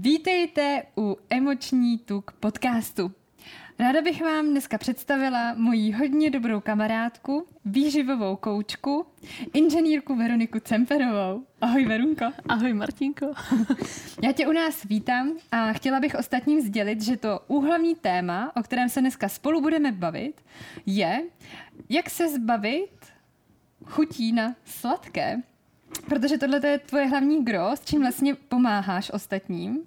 Vítejte u Emoční tuk podcastu. Ráda bych vám dneska představila moji hodně dobrou kamarádku, výživovou koučku, inženýrku Veroniku Cemperovou. Ahoj Verunko. Ahoj Martinko. Já tě u nás vítám a chtěla bych ostatním sdělit, že to úhlavní téma, o kterém se dneska spolu budeme bavit, je, jak se zbavit chutí na sladké. Protože tohle je tvoje hlavní gro, s čím vlastně pomáháš ostatním.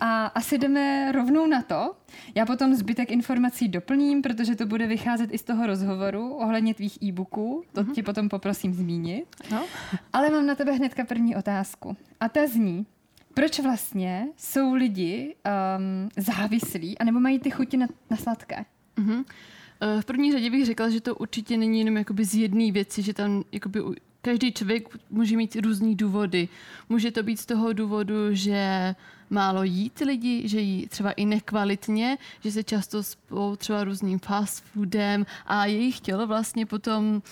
A asi jdeme rovnou na to. Já potom zbytek informací doplním, protože to bude vycházet i z toho rozhovoru ohledně tvých e-booků. To mm-hmm. ti potom poprosím zmínit. No. Ale mám na tebe hnedka první otázku. A ta zní, proč vlastně jsou lidi um, závislí anebo mají ty chuti na, na sladké? Mm-hmm. V první řadě bych řekla, že to určitě není jenom jakoby z jedné věci, že tam jakoby každý člověk může mít různý důvody. Může to být z toho důvodu, že málo jí ty lidi, že jí třeba i nekvalitně, že se často spou třeba různým fast foodem a jejich tělo vlastně potom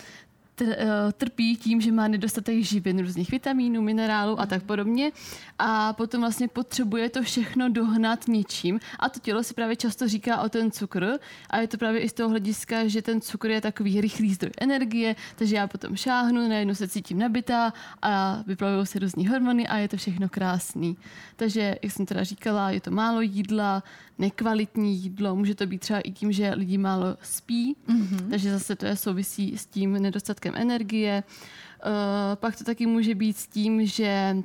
trpí tím, že má nedostatek živin, různých vitamínů, minerálů a tak podobně. A potom vlastně potřebuje to všechno dohnat něčím. A to tělo si právě často říká o ten cukr. A je to právě i z toho hlediska, že ten cukr je takový rychlý zdroj energie, takže já potom šáhnu, najednou se cítím nabitá a vyplavují se různý hormony a je to všechno krásný. Takže, jak jsem teda říkala, je to málo jídla, nekvalitní jídlo, může to být třeba i tím, že lidi málo spí, mm-hmm. takže zase to je souvisí s tím nedostatkem energie. Uh, pak to taky může být s tím, že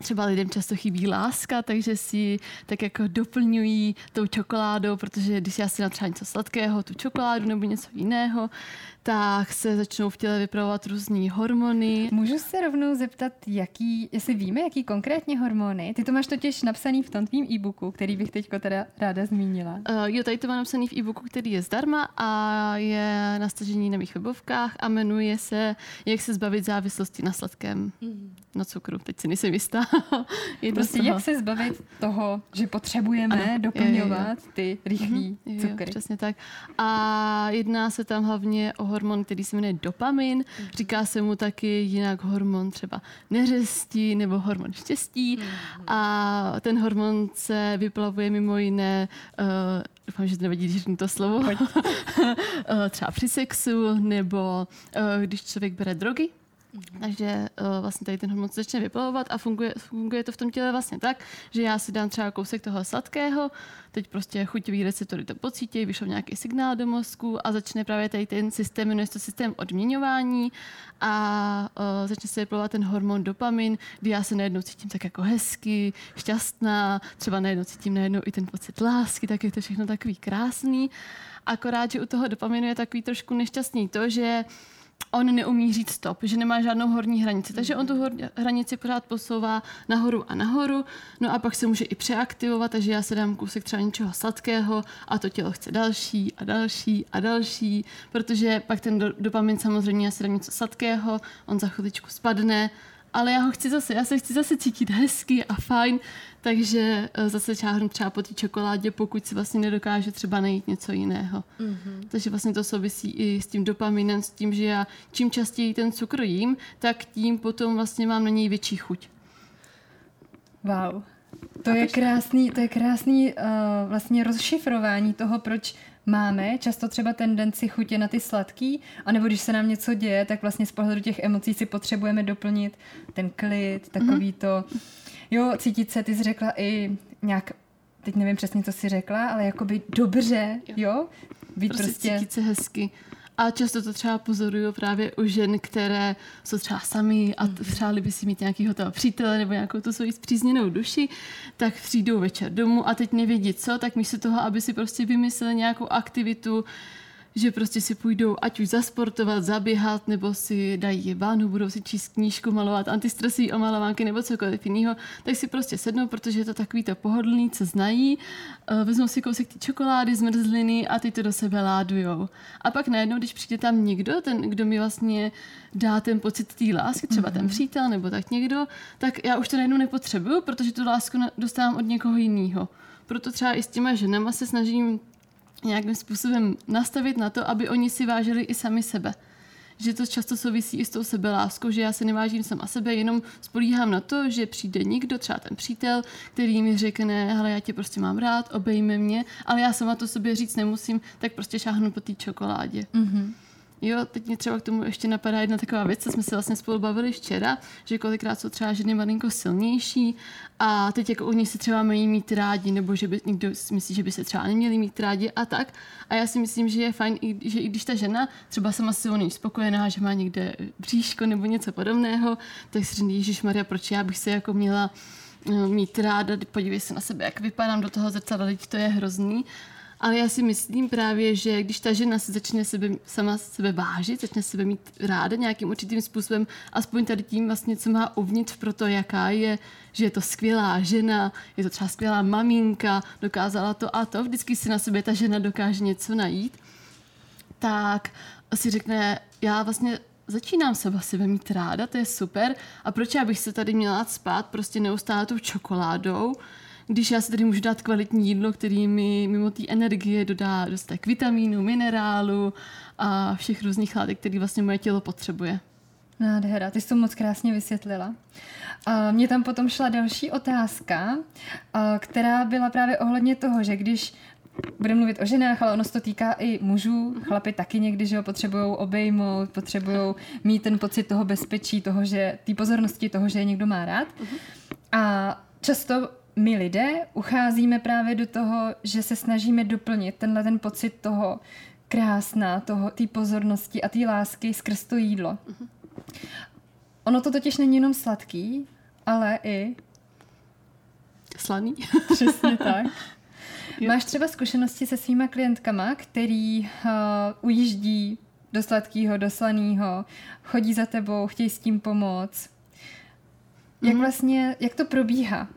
třeba lidem často chybí láska, takže si tak jako doplňují tou čokoládou, protože když já si třeba něco sladkého, tu čokoládu nebo něco jiného, tak se začnou v těle vypravovat různé hormony. Můžu se rovnou zeptat, jaký, jestli víme, jaký konkrétně hormony? Ty to máš totiž napsaný v tom tvým e-booku, který bych teď teda ráda zmínila. Uh, jo, tady to mám napsaný v e-booku, který je zdarma a je na stažení na mých webovkách a jmenuje se Jak se zbavit závislosti na sladkém. Mm. Na cukru, teď si nejsem jistá. prostě jak se zbavit toho, že potřebujeme ano, doplňovat je, je, je. ty rychlý mm-hmm, cukry. Jo, přesně tak. A jedná se tam hlavně o hormon, který se jmenuje dopamin. Mm. Říká se mu taky jinak hormon třeba neřestí nebo hormon štěstí. Mm. A ten hormon se vyplavuje mimo jiné uh, doufám, že to nevadí, když to slovo, eh, třeba při sexu, nebo uh, když člověk bere drogy, Mm-hmm. Takže uh, vlastně tady ten hormon se začne vyplavovat a funguje, funguje to v tom těle vlastně tak, že já si dám třeba kousek toho sladkého, teď prostě chuťový receptory to pocítí, vyšel nějaký signál do mozku a začne právě tady ten systém, jmenuje to systém odměňování a uh, začne se vyplavovat ten hormon dopamin, kdy já se najednou cítím tak jako hezky, šťastná, třeba najednou cítím najednou i ten pocit lásky, tak je to všechno takový krásný. Akorát, že u toho dopaminu je takový trošku nešťastný to, že on neumí říct stop, že nemá žádnou horní hranici. Takže on tu hranici pořád posouvá nahoru a nahoru, no a pak se může i přeaktivovat, takže já se dám kousek třeba něčeho sladkého a to tělo chce další a další a další, protože pak ten dopamin samozřejmě, já si dám něco sladkého, on za chviličku spadne, ale já ho chci zase, já se chci zase cítit hezky a fajn, takže eh, zase čáhnu třeba po té čokoládě, pokud si vlastně nedokáže třeba najít něco jiného. Mm-hmm. Takže vlastně to souvisí i s tím dopaminem, s tím, že já čím častěji ten cukr jím, tak tím potom vlastně mám na něj větší chuť. Wow. To je krásný, to je krásný uh, vlastně rozšifrování toho, proč máme často třeba tendenci chutě na ty sladký, anebo když se nám něco děje, tak vlastně z pohledu těch emocí si potřebujeme doplnit ten klid, takový mm-hmm. to, jo, cítit se, ty jsi řekla i nějak, teď nevím přesně, co jsi řekla, ale jakoby dobře, jo, jo? Být prostě, prostě cítit se hezky. A často to třeba pozoruju právě u žen, které jsou třeba sami a přáli by si mít nějakého toho přítele nebo nějakou tu svoji zpřízněnou duši, tak přijdou večer domů a teď nevědí co, tak místo toho, aby si prostě vymysleli nějakou aktivitu, že prostě si půjdou ať už zasportovat, zaběhat, nebo si dají vánu, budou si číst knížku, malovat antistresový omalovánky nebo cokoliv jiného, tak si prostě sednou, protože je to takový to pohodlný, co znají, eh, vezmou si kousek ty čokolády, zmrzliny a ty to do sebe ládujou. A pak najednou, když přijde tam někdo, ten, kdo mi vlastně dá ten pocit té lásky, třeba mm-hmm. ten mhm. přítel nebo tak někdo, tak já už to najednou nepotřebuju, protože tu lásku dostávám od někoho jiného. Proto třeba i s těma ženama se snažím nějakým způsobem nastavit na to, aby oni si vážili i sami sebe. že to často souvisí i s tou sebeláskou, že já se nevážím sama sebe, jenom spolíhám na to, že přijde někdo, třeba ten přítel, který mi řekne, hele, já tě prostě mám rád, obejme mě, ale já sama to sobě říct nemusím, tak prostě šáhnu po té čokoládě. Mm-hmm. Jo, teď mě třeba k tomu ještě napadá jedna taková věc, co jsme se vlastně spolu bavili včera, že kolikrát jsou třeba ženy malinko silnější a teď jako oni se třeba mají mít rádi, nebo že by někdo myslí, že by se třeba neměli mít rádi a tak. A já si myslím, že je fajn, že i když ta žena třeba sama si není spokojená, že má někde bříško nebo něco podobného, tak si říká, Ježíš Maria, proč já bych se jako měla eh, mít ráda, podívej se na sebe, jak vypadám do toho zrcadla, teď to je hrozný. Ale já si myslím právě, že když ta žena se začne sebe, sama sebe vážit, začne sebe mít ráda nějakým určitým způsobem, aspoň tady tím vlastně, co má uvnitř pro to, jaká je, že je to skvělá žena, je to třeba skvělá maminka, dokázala to a to, vždycky si na sebe ta žena dokáže něco najít, tak si řekne, já vlastně začínám sebe sebe mít ráda, to je super. A proč já bych se tady měla spát prostě neustále tou čokoládou, když já si tady můžu dát kvalitní jídlo, který mi mimo té energie dodá dostatek vitamínu, minerálu a všech různých látek, které vlastně moje tělo potřebuje. Nádhera, ty jsi to moc krásně vysvětlila. A mně tam potom šla další otázka, která byla právě ohledně toho, že když budeme mluvit o ženách, ale ono se to týká i mužů. Chlapi taky někdy, že ho potřebují obejmout, potřebují mít ten pocit toho bezpečí, toho, že té pozornosti, toho, že je někdo má rád. A často my lidé ucházíme právě do toho, že se snažíme doplnit tenhle ten pocit toho krásná, toho, té pozornosti a té lásky skrz to jídlo. Uh-huh. Ono to totiž není jenom sladký, ale i slaný. Přesně tak. Máš třeba zkušenosti se svýma klientkama, který uh, ujíždí do sladkého, do slaného, chodí za tebou, chtějí s tím pomoct. Jak mm vlastně, jak to probíhá?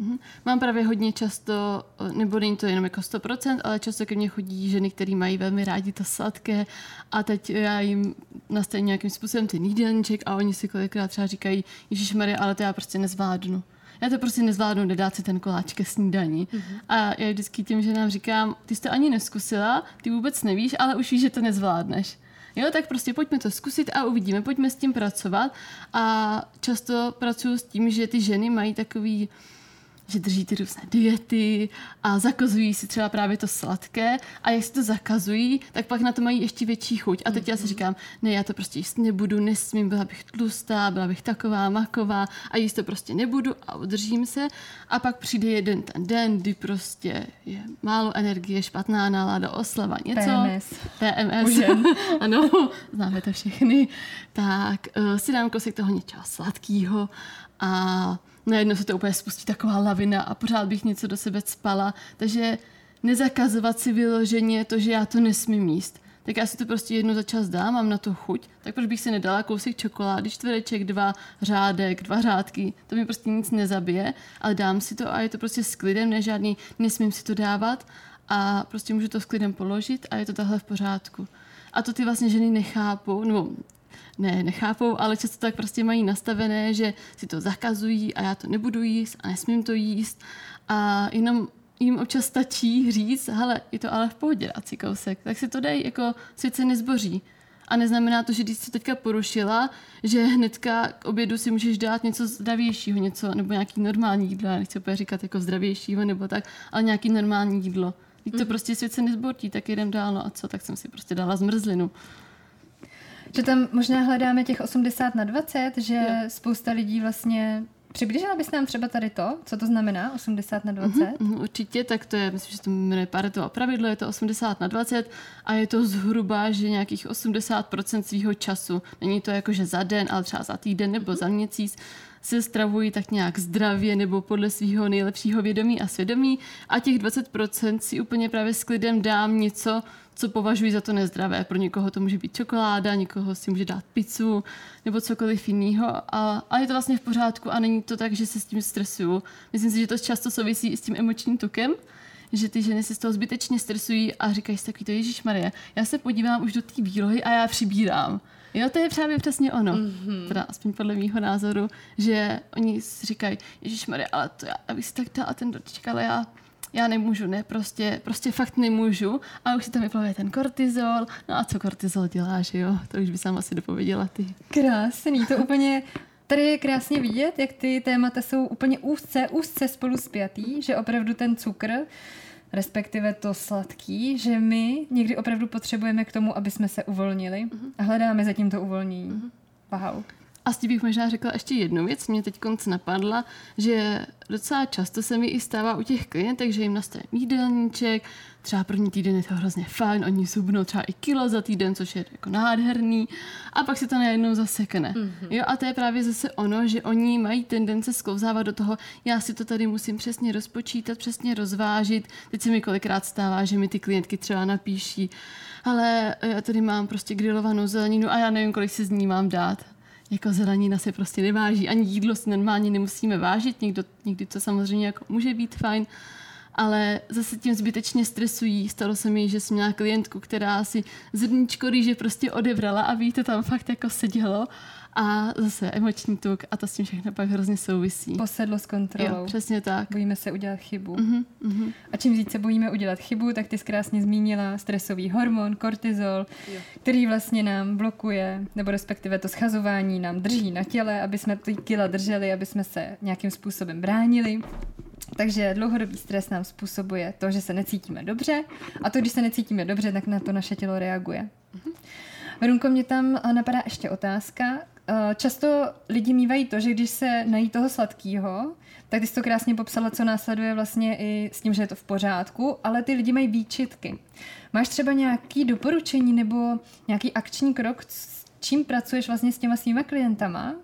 Mm-hmm. Mám právě hodně často, nebo není to jenom jako 100%, ale často ke mně chodí ženy, které mají velmi rádi to sladké a teď já jim nastavím nějakým způsobem ten jídelníček a oni si kolikrát třeba říkají, Ježíš Maria, ale to já prostě nezvládnu. Já to prostě nezvládnu nedát si ten koláč ke snídaní. Mm-hmm. A já vždycky těm ženám říkám, ty jsi to ani neskusila, ty vůbec nevíš, ale už víš, že to nezvládneš. Jo, tak prostě pojďme to zkusit a uvidíme, pojďme s tím pracovat. A často pracuji s tím, že ty ženy mají takový že drží ty různé diety a zakazují si třeba právě to sladké a jak si to zakazují, tak pak na to mají ještě větší chuť. A teď mm-hmm. já si mhm. říkám, ne, já to prostě jíst nebudu, nesmím, byla bych tlustá, byla bych taková, maková a jíst to prostě nebudu a udržím se. A pak přijde jeden ten den, kdy prostě je málo energie, špatná nálada, oslava, něco. PMS. PMS. ano, známe to všechny. Tak uh, si dám kousek toho něčeho sladkého a najednou se to úplně spustí taková lavina a pořád bych něco do sebe spala. Takže nezakazovat si vyloženě to, že já to nesmím jíst. Tak já si to prostě jednu za čas dám, mám na to chuť, tak proč bych si nedala kousek čokolády, čtvereček, dva řádek, dva řádky, to mi prostě nic nezabije, ale dám si to a je to prostě s klidem, ne žádný, nesmím si to dávat a prostě můžu to s klidem položit a je to takhle v pořádku. A to ty vlastně ženy nechápou, nebo ne, nechápou, ale často tak prostě mají nastavené, že si to zakazují a já to nebudu jíst a nesmím to jíst a jenom jim občas stačí říct, hele, je to ale v pohodě si kousek, tak si to dej, jako svět se nezboří. A neznamená to, že když jsi teďka porušila, že hnedka k obědu si můžeš dát něco zdravějšího, něco, nebo nějaký normální jídlo, já nechci úplně říkat jako zdravějšího nebo tak, ale nějaký normální jídlo. Když to mm. prostě svět se nezbortí, tak jdem dál, no a co, tak jsem si prostě dala zmrzlinu. Že tam možná hledáme těch 80 na 20, že jo. spousta lidí vlastně Přiblížila bys nám třeba tady to, co to znamená 80 na 20? Mm-hmm, mhm, určitě, tak to je, myslím, že to jmenuje Paretovo pravidlo, je to 80 na 20 a je to zhruba, že nějakých 80% svého času, není to jako, že za den, ale třeba za týden nebo mm-hmm. za měsíc, se stravují tak nějak zdravě nebo podle svého nejlepšího vědomí a svědomí a těch 20% si úplně právě s klidem dám něco, co považuji za to nezdravé. Pro někoho to může být čokoláda, někoho si může dát pizzu nebo cokoliv jiného. A, a je to vlastně v pořádku a není to tak, že se s tím stresuju. Myslím si, že to často souvisí i s tím emočním tukem, že ty ženy se z toho zbytečně stresují a říkají si takový to Ježíš Marie, já se podívám už do té výlohy a já přibírám. Jo, to je právě přesně ono. Mm-hmm. Teda aspoň podle mýho názoru, že oni si říkají, Ježíš Maria, ale to já, abych si tak dala ten dotyček, ale já já nemůžu, ne, prostě, prostě fakt nemůžu. A už si tam vyplavuje ten kortizol. No a co kortizol dělá, že jo? To už by sám asi dopověděla ty. Krásný, to úplně Tady je krásně vidět, jak ty témata jsou úplně úzce, úzce spolu spjatý, že opravdu ten cukr, respektive to sladký, že my někdy opravdu potřebujeme k tomu, aby jsme se uvolnili a hledáme zatím to uvolnění. Wow. A s tím bych možná řekla ještě jednu věc, mě teď konc napadla, že docela často se mi i stává u těch klientek, že jim nastane jídelníček, třeba první týden je to hrozně fajn, oni subnou třeba i kilo za týden, což je jako nádherný, a pak se to najednou zasekne. Mm-hmm. Jo, a to je právě zase ono, že oni mají tendence sklouzávat do toho, já si to tady musím přesně rozpočítat, přesně rozvážit. Teď se mi kolikrát stává, že mi ty klientky třeba napíší, ale já tady mám prostě grilovanou zeleninu a já nevím, kolik si z ní mám dát jako zelenina se prostě neváží, ani jídlo si normálně nemusíme vážit, někdo, někdy to samozřejmě jako může být fajn, ale zase tím zbytečně stresují. Stalo se mi, že jsem měla klientku, která si zrníčko rýže prostě odebrala a víte, tam fakt jako sedělo a zase emoční tuk a to s tím všechno pak hrozně souvisí. Posedlo s kontrolou. Jo, přesně tak. Bojíme se udělat chybu. Uh-huh, uh-huh. A čím víc se bojíme udělat chybu, tak ty jsi krásně zmínila stresový hormon, kortizol, jo. který vlastně nám blokuje, nebo respektive to schazování nám drží na těle, aby jsme ty kila drželi, aby jsme se nějakým způsobem bránili. Takže dlouhodobý stres nám způsobuje to, že se necítíme dobře a to, když se necítíme dobře, tak na to naše tělo reaguje. Uh-huh. Verunko, mě tam napadá ještě otázka. Eh, často lidi mývají to, že když se nají toho sladkého, tak ty jsi to krásně popsala, co následuje vlastně i s tím, že je to v pořádku, ale ty lidi mají výčitky. Máš třeba nějaký doporučení nebo nějaký akční krok, s čím pracuješ vlastně s těma svýma klientama?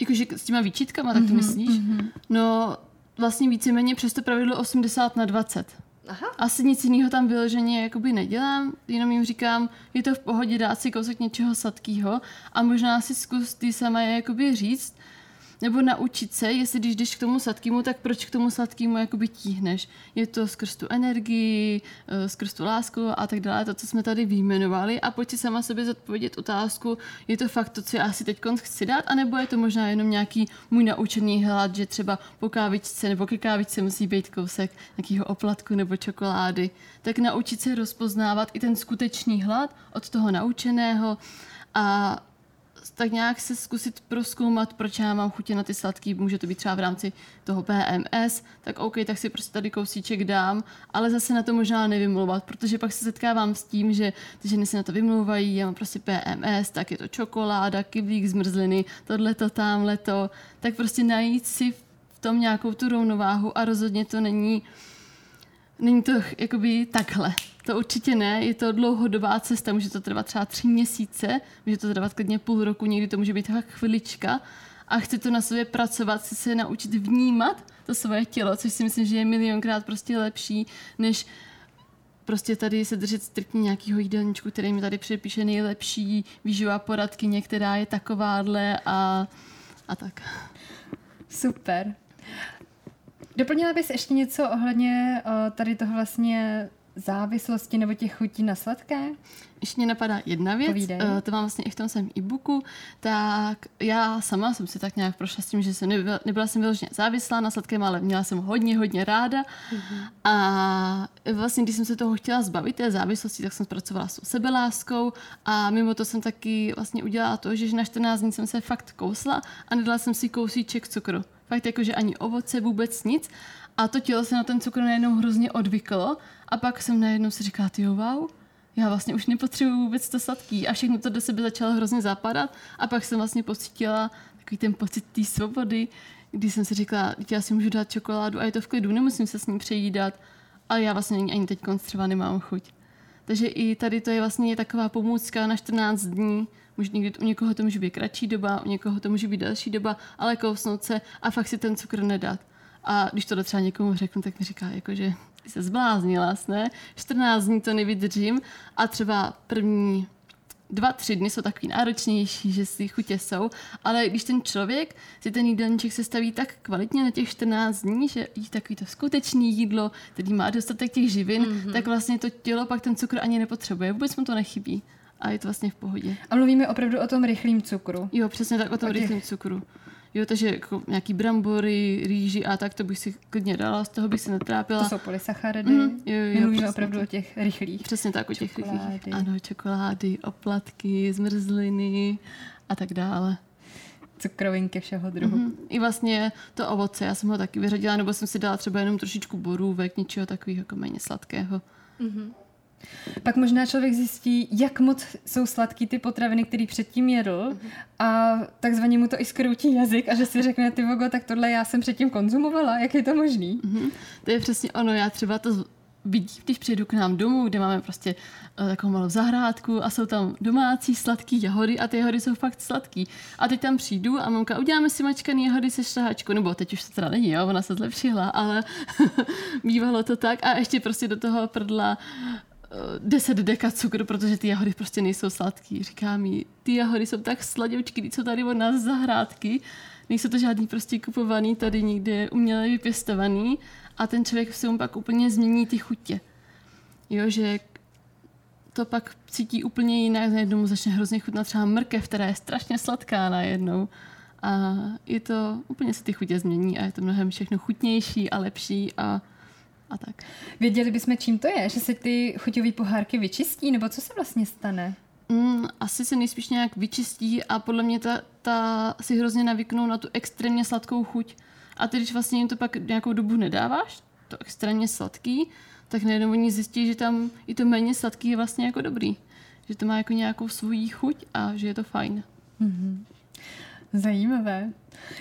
Jakože s těma výčitkama, tak to mm-hmm, myslíš? Mm-hmm. No, vlastně víceméně přes to pravidlo 80 na 20. Aha. Asi nic jiného tam vyloženě jakoby nedělám, jenom jim říkám, je to v pohodě dát si kousek něčeho sladkého a možná si zkus ty sama je jakoby říct, nebo naučit se, jestli když jdeš k tomu sladkému, tak proč k tomu sladkému jakoby tíhneš. Je to skrz tu energii, eh, skrz tu lásku a tak dále, to, co jsme tady vyjmenovali a pojď si sama sebe zodpovědět otázku, je to fakt to, co já si teď chci dát, anebo je to možná jenom nějaký můj naučený hlad, že třeba po kávičce nebo ke kávičce musí být kousek nějakého oplatku nebo čokolády. Tak naučit se rozpoznávat i ten skutečný hlad od toho naučeného a tak nějak se zkusit proskoumat, proč já mám chutě na ty sladký, může to být třeba v rámci toho PMS, tak OK, tak si prostě tady kousíček dám, ale zase na to možná nevymlouvat, protože pak se setkávám s tím, že ty ženy se na to vymlouvají, já mám prostě PMS, tak je to čokoláda, kyblík zmrzliny, tohle to, tamhle to, tak prostě najít si v tom nějakou tu rovnováhu a rozhodně to není Není to jakoby takhle. To určitě ne, je to dlouhodobá cesta, může to trvat třeba tři měsíce, může to trvat klidně půl roku, někdy to může být tak chvilička a chci to na sobě pracovat, chci se naučit vnímat to svoje tělo, což si myslím, že je milionkrát prostě lepší, než prostě tady se držet striktně nějakého jídelníčku, který mi tady přepíše nejlepší výživová poradkyně, která je takováhle a, a tak. Super. Doplnila bys ještě něco ohledně uh, tady toho vlastně závislosti nebo těch chutí na sladké? Ještě mě napadá jedna věc, Povídej. Uh, to mám vlastně i v tom svém e-booku, tak já sama jsem si tak nějak prošla s tím, že jsem nebyla, nebyla jsem vyloženě závislá na sladkém, ale měla jsem hodně, hodně ráda mm-hmm. a vlastně, když jsem se toho chtěla zbavit, té závislosti, tak jsem pracovala s sebeláskou a mimo to jsem taky vlastně udělala to, že na 14 dní jsem se fakt kousla a nedala jsem si kousíček cukru. Fakt jako, že ani ovoce, vůbec nic. A to tělo se na ten cukr najednou hrozně odvyklo a pak jsem najednou si říkala, ty wow, já vlastně už nepotřebuju vůbec to sladký a všechno to do sebe začalo hrozně zapadat a pak jsem vlastně pocítila takový ten pocit té svobody, kdy jsem si říkala, já si můžu dát čokoládu a je to v klidu, nemusím se s ním přejídat, ale já vlastně ani teď třeba nemám chuť. Takže i tady to je vlastně taková pomůcka na 14 dní, Může někdy, u někoho to může být kratší doba, u někoho to může být další doba, ale kousnout se a fakt si ten cukr nedat. A když to třeba někomu řeknu, tak mi říká, jako, že se zbláznila, ne? 14 dní to nevydržím a třeba první dva, tři dny jsou takový náročnější, že si chutě jsou, ale když ten člověk si ten jídelníček sestaví tak kvalitně na těch 14 dní, že jí takový to skutečný jídlo, který má dostatek těch živin, mm-hmm. tak vlastně to tělo pak ten cukr ani nepotřebuje, vůbec mu to nechybí a je to vlastně v pohodě. A mluvíme opravdu o tom rychlém cukru. Jo, přesně tak, o tom o těch... rychlém cukru. Jo, takže jako nějaký brambory, rýži a tak, to bych si klidně dala, z toho bych se netrápila. To jsou polysacharidy. Mhm, jo, jo, mluvíme přesně opravdu o těch rychlých. Přesně tak, o těch Čokolády. rychlých. Ano, čokolády, oplatky, zmrzliny a tak dále. Cukrovinky všeho druhu. Mhm. I vlastně to ovoce, já jsem ho taky vyřadila, nebo jsem si dala třeba jenom trošičku borůvek, něčeho takového jako méně sladkého. Pak možná člověk zjistí, jak moc jsou sladký ty potraviny, který předtím jedl a takzvaně mu to i skroutí jazyk a že si řekne, ty vogo, tak tohle já jsem předtím konzumovala, jak je to možný? Mhm. To je přesně ono, já třeba to z- vidím, když přijedu k nám domů, kde máme prostě eh, takovou malou zahrádku a jsou tam domácí sladký jahody a ty jahody jsou fakt sladký. A teď tam přijdu a mamka, uděláme si mačkaný jahody se šlehačkou, nebo teď už to teda není, jo, ona se zlepšila, ale bývalo to tak a ještě prostě do toho prdla 10 deka cukru, protože ty jahody prostě nejsou sladký. Říká mi, ty jahody jsou tak sladoučky, ty jsou tady od nás zahrádky, nejsou to žádný prostě kupovaný tady někde uměle vypěstovaný a ten člověk si mu pak úplně změní ty chutě. Jo, že to pak cítí úplně jinak, najednou mu začne hrozně chutnat třeba mrkev, která je strašně sladká najednou. A je to, úplně se ty chutě změní a je to mnohem všechno chutnější a lepší a, a tak. Věděli bychom, čím to je? Že se ty chuťové pohárky vyčistí? Nebo co se vlastně stane? Mm, asi se nejspíš nějak vyčistí a podle mě ta, ta si hrozně navyknou na tu extrémně sladkou chuť. A ty, když vlastně jim to pak nějakou dobu nedáváš, to extrémně sladký, tak najednou oni zjistí, že tam i to méně sladký je vlastně jako dobrý. Že to má jako nějakou svoji chuť a že je to fajn. Zajímavé.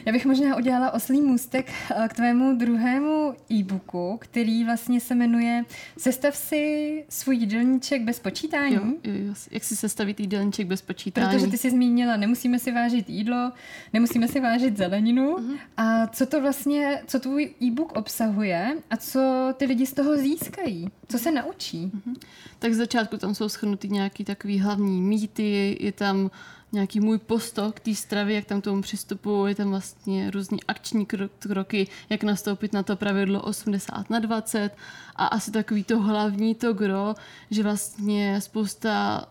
Já bych možná udělala oslý můstek eh, k tvému druhému e-booku, který vlastně se jmenuje Sestav si svůj jídelníček bez počítání. Jo, jo. Jak si sestavit jídelníček bez počítání. Protože ty jsi zmínila, nemusíme si vážit jídlo, nemusíme si vážit zeleninu. Mhm. A co to vlastně, co tvůj e-book obsahuje a co ty lidi z toho získají? Co se naučí? Tak z začátku tam jsou schrnuty nějaký takový hlavní mýty, je tam nějaký můj postok k té stravě, jak tam k tomu přistupuju, je tam vlastně různý akční kro- kroky, jak nastoupit na to pravidlo 80 na 20 a asi takový to hlavní to gro, že vlastně spousta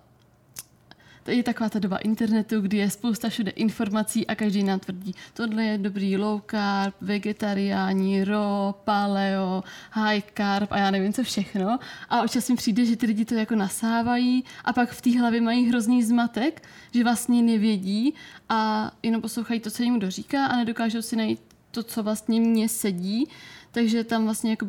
to je taková ta doba internetu, kdy je spousta všude informací a každý nám tvrdí, tohle je dobrý low carb, vegetariáni, raw, paleo, high carb a já nevím co všechno. A občas mi přijde, že ty lidi to jako nasávají a pak v té hlavě mají hrozný zmatek, že vlastně nevědí a jenom poslouchají to, co jim kdo říká a nedokážou si najít to, co vlastně mně sedí. Takže tam vlastně jako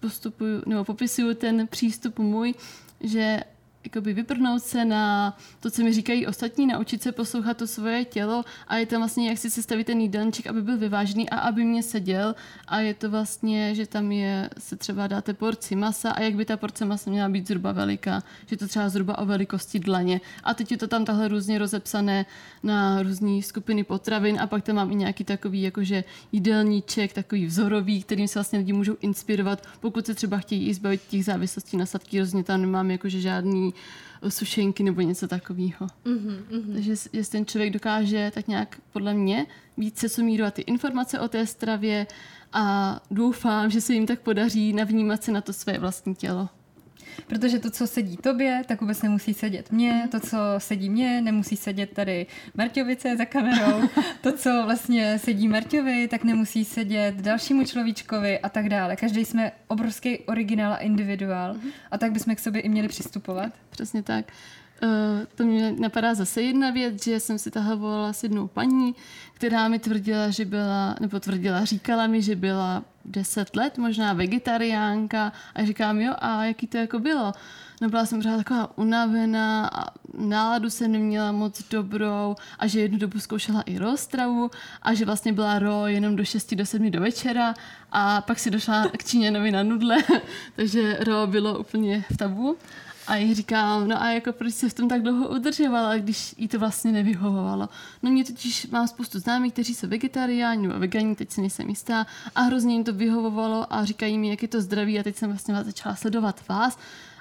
postupuju, nebo popisuju ten přístup můj, že jakoby vyprnout se na to, co mi říkají ostatní, naučit se poslouchat to svoje tělo a je tam vlastně, jak si sestavit ten jídelníček, aby byl vyvážený a aby mě seděl. A je to vlastně, že tam je, se třeba dáte porci masa a jak by ta porce masa měla být zhruba veliká, že to třeba zhruba o velikosti dlaně. A teď je to tam tahle různě rozepsané na různé skupiny potravin a pak tam mám i nějaký takový jakože jídelníček, takový vzorový, kterým se vlastně lidi můžou inspirovat, pokud se třeba chtějí i zbavit těch závislostí na sladký rozně, tam nemám jakože žádný sušenky nebo něco takového. Mhm, mhm. Takže jestli ten člověk dokáže tak nějak podle mě více sumírovat ty informace o té stravě a doufám, že se jim tak podaří navnímat se na to své vlastní tělo. Protože to, co sedí tobě, tak vůbec nemusí sedět mně. To, co sedí mně, nemusí sedět tady Marťovice za kamerou. To, co vlastně sedí Marťovi, tak nemusí sedět dalšímu človíčkovi a tak dále. Každý jsme obrovský originál a individuál a tak bychom k sobě i měli přistupovat. Přesně tak. Uh, to mě napadá zase jedna věc, že jsem si tahle volala s jednou paní, která mi tvrdila, že byla, nebo tvrdila, říkala mi, že byla 10 let, možná vegetariánka a říkám, jo, a jaký to jako bylo? No byla jsem pořád taková unavená a náladu jsem neměla moc dobrou a že jednu dobu zkoušela i rozstravu a že vlastně byla ro jenom do 6 do 7 do večera a pak si došla k Číňanovi na nudle, takže ro bylo úplně v tabu. A jí říkám, no a jako proč se v tom tak dlouho udržovala, když jí to vlastně nevyhovovalo. No mě totiž mám spoustu známých, kteří jsou vegetariáni nebo vegani, teď si nejsem jistá, a hrozně jim to vyhovovalo a říkají mi, jak je to zdraví a teď jsem vlastně začala sledovat vás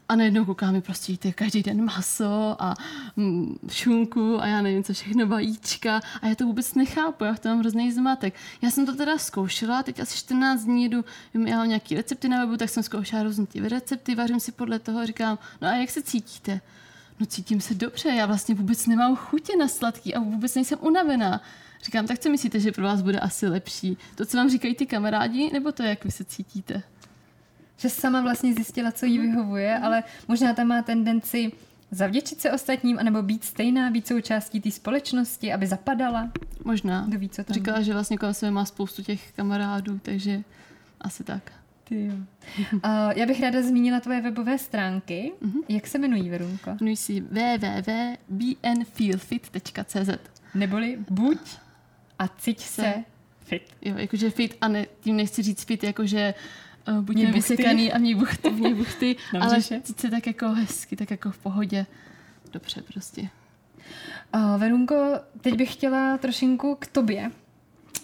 a najednou koukám mi prostě jíte každý den maso a mm, šunku a já nevím co všechno, vajíčka a já to vůbec nechápu, já v tom mám hrozný zmatek. Já jsem to teda zkoušela, teď asi 14 dní jedu, já mám nějaký recepty na webu, tak jsem zkoušela různé ty recepty, vařím si podle toho, říkám, no a jak se cítíte? No cítím se dobře, já vlastně vůbec nemám chutě na sladký a vůbec nejsem unavená. Říkám, tak co myslíte, že pro vás bude asi lepší? To, co vám říkají ty kamarádi, nebo to, jak vy se cítíte? Že sama vlastně zjistila, co jí vyhovuje, ale možná tam má tendenci zavděčit se ostatním, anebo být stejná, být součástí té společnosti, aby zapadala. Možná. Kdo ví, co tam. Říkala, že vlastně kolem sebe má spoustu těch kamarádů, takže asi tak. Ty jo. Uh, já bych ráda zmínila tvoje webové stránky. Mhm. Jak se jmenují, Verunko? Jmenuji si www.bnfeelfit.cz Neboli buď a ciť se, Se. fit. Jo, jakože fit a ne, tím nechci říct fit, jakože uh, Měj buďme buchty. vysekaný a měj buchty, měj buchty, ale cít se tak jako hezky, tak jako v pohodě. Dobře prostě. Uh, Verunko, teď bych chtěla trošinku k tobě.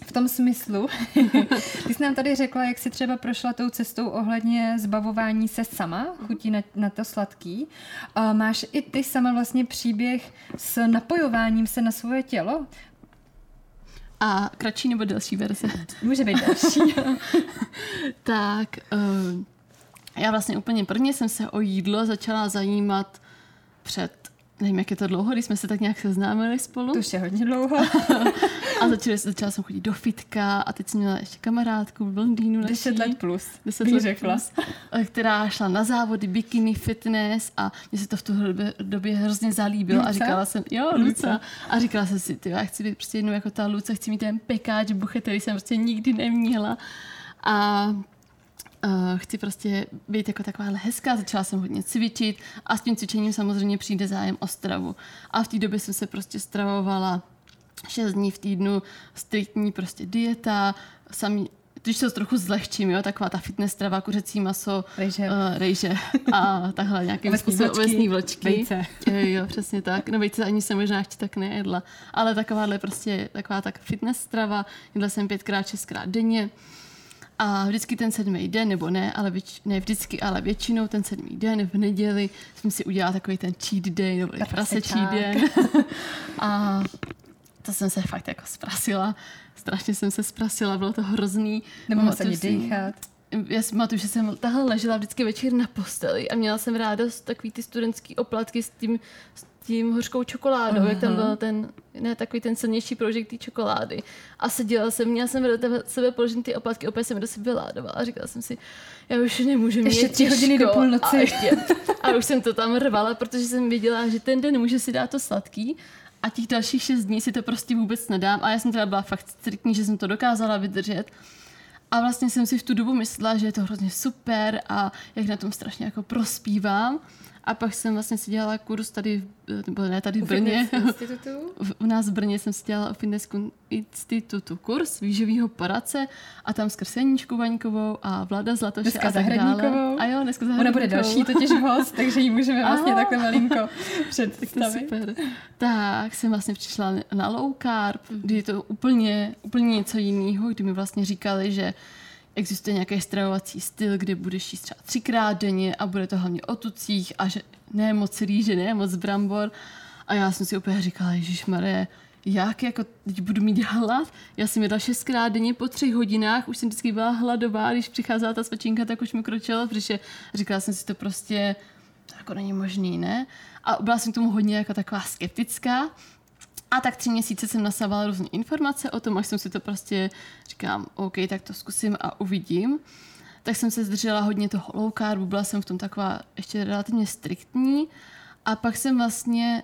V tom smyslu, ty jsi nám tady řekla, jak jsi třeba prošla tou cestou ohledně zbavování se sama, chutí na, na to sladký. Uh, máš i ty sama vlastně příběh s napojováním se na svoje tělo? A kratší nebo delší verze? Může být další. tak uh, já vlastně úplně prvně jsem se o jídlo začala zajímat před, nevím, jak je to dlouho, když jsme se tak nějak seznámili spolu. to už je hodně dlouho. A začala, začala jsem chodit do fitka a teď jsem měla ještě kamarádku v naší. 10 let plus. 10 bych let řekla. plus, eh, která šla na závody bikini fitness a mně se to v tu době, hrozně zalíbilo Luca? a říkala jsem, jo, Luca. Luca. A říkala jsem si, ty, já chci být prostě jednou jako ta Luca, chci mít ten pekáč buchet, který jsem prostě nikdy neměla. A Uh, chci prostě být jako taková hezká, začala jsem hodně cvičit a s tím cvičením samozřejmě přijde zájem o stravu. A v té době jsem se prostě stravovala 6 dní v týdnu, striktní prostě dieta, sami, když to trochu zlehčím, jo, taková ta fitness strava, kuřecí maso, Rejže. uh, rejže a takhle nějakým způsobem vločky, ovesní vločky. vejce. Jo, jo, přesně tak. No vejce ani jsem možná ještě tak nejedla, ale takováhle prostě taková tak fitness strava, jedla jsem pětkrát, šestkrát denně. A vždycky ten sedmý den, nebo ne, ale věč, ne vždycky, ale většinou ten sedmý den v neděli jsem si udělala takový ten cheat day, nebo prasečí Prasečák. den. a to jsem se fakt jako zprasila. Strašně jsem se zprasila, bylo to hrozný. Nemohla si- dýchat. já si pamatuju, že jsem tahle ležela vždycky večer na posteli a měla jsem radost takový ty studentský oplatky s tím, s tím hořkou čokoládou, jak tam byl ten, ne, takový ten silnější proužek té čokolády. A seděla jsem, měla jsem vedle sebe položený ty oplatky, opět jsem do sebe ládovala a říkala jsem si, já už nemůžu Ještě mít tři hodiny do půlnoci. A, ještě, a už jsem to tam rvala, protože jsem věděla, že ten den může si dát to sladký a těch dalších šest dní si to prostě vůbec nedám. A já jsem teda byla fakt striktní, že jsem to dokázala vydržet. A vlastně jsem si v tu dobu myslela, že je to hrozně super a jak na tom strašně jako prospívám. A pak jsem vlastně si dělala kurz tady, nebo ne tady v Brně, v- u nás v Brně jsem si dělala o Fitness institutu kurz výživýho poradce a tam skrz Janíčku Vaňkovou a Vlada Zlatoše Dneska a tak dále. Zahradníkovou. A jo, dneska Ona bude další totiž host, takže ji můžeme vlastně takhle malinko představit. super. Tak jsem vlastně přišla na low carb, kdy je to úplně, úplně něco jiného, kdy mi vlastně říkali, že existuje nějaký stravovací styl, kde budeš jíst třeba třikrát denně a bude to hlavně o tucích a že ne moc rýže, ne moc brambor. A já jsem si úplně říkala, Ježíš jak jako teď budu mít hlad? Já jsem jedla šestkrát denně po třech hodinách, už jsem vždycky byla hladová, když přicházela ta svačinka, tak už mi kročila, protože říkala jsem si to prostě, to jako není možný, ne? A byla jsem k tomu hodně jako taková skeptická. A tak tři měsíce jsem nasávala různé informace o tom, až jsem si to prostě říkám, OK, tak to zkusím a uvidím. Tak jsem se zdržela hodně toho low carbu, byla jsem v tom taková ještě relativně striktní. A pak jsem vlastně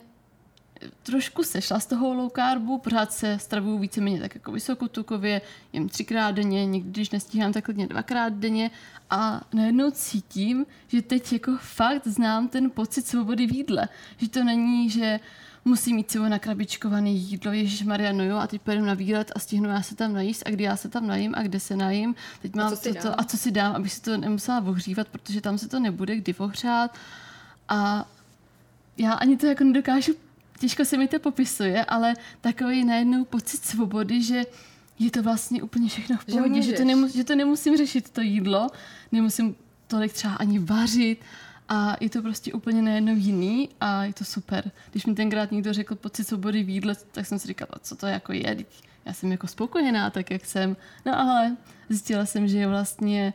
trošku sešla z toho low carbu, pořád se stravuju víceméně tak jako vysokotukově, jem třikrát denně, někdy, když nestíhám, tak klidně dvakrát denně a najednou cítím, že teď jako fakt znám ten pocit svobody v jídle. Že to není, že musím mít sebou nakrabičkované jídlo, Ježíš Maria, no jo, a teď pojedu na výlet a stihnu já se tam najíst a kdy já se tam najím a kde se najím. Teď mám co si to, a co si dám, abych si to nemusela ohřívat, protože tam se to nebude kdy ohřát. A já ani to jako nedokážu, těžko se mi to popisuje, ale takový najednou pocit svobody, že je to vlastně úplně všechno v Že pohodě, že, to, můžeš. nemu, že to nemusím řešit to jídlo, nemusím tolik třeba ani vařit a je to prostě úplně najednou jiný a je to super. Když mi tenkrát někdo řekl pocit svobody v jídle, tak jsem si říkala, co to jako je, já jsem jako spokojená tak, jak jsem. No ale zjistila jsem, že je vlastně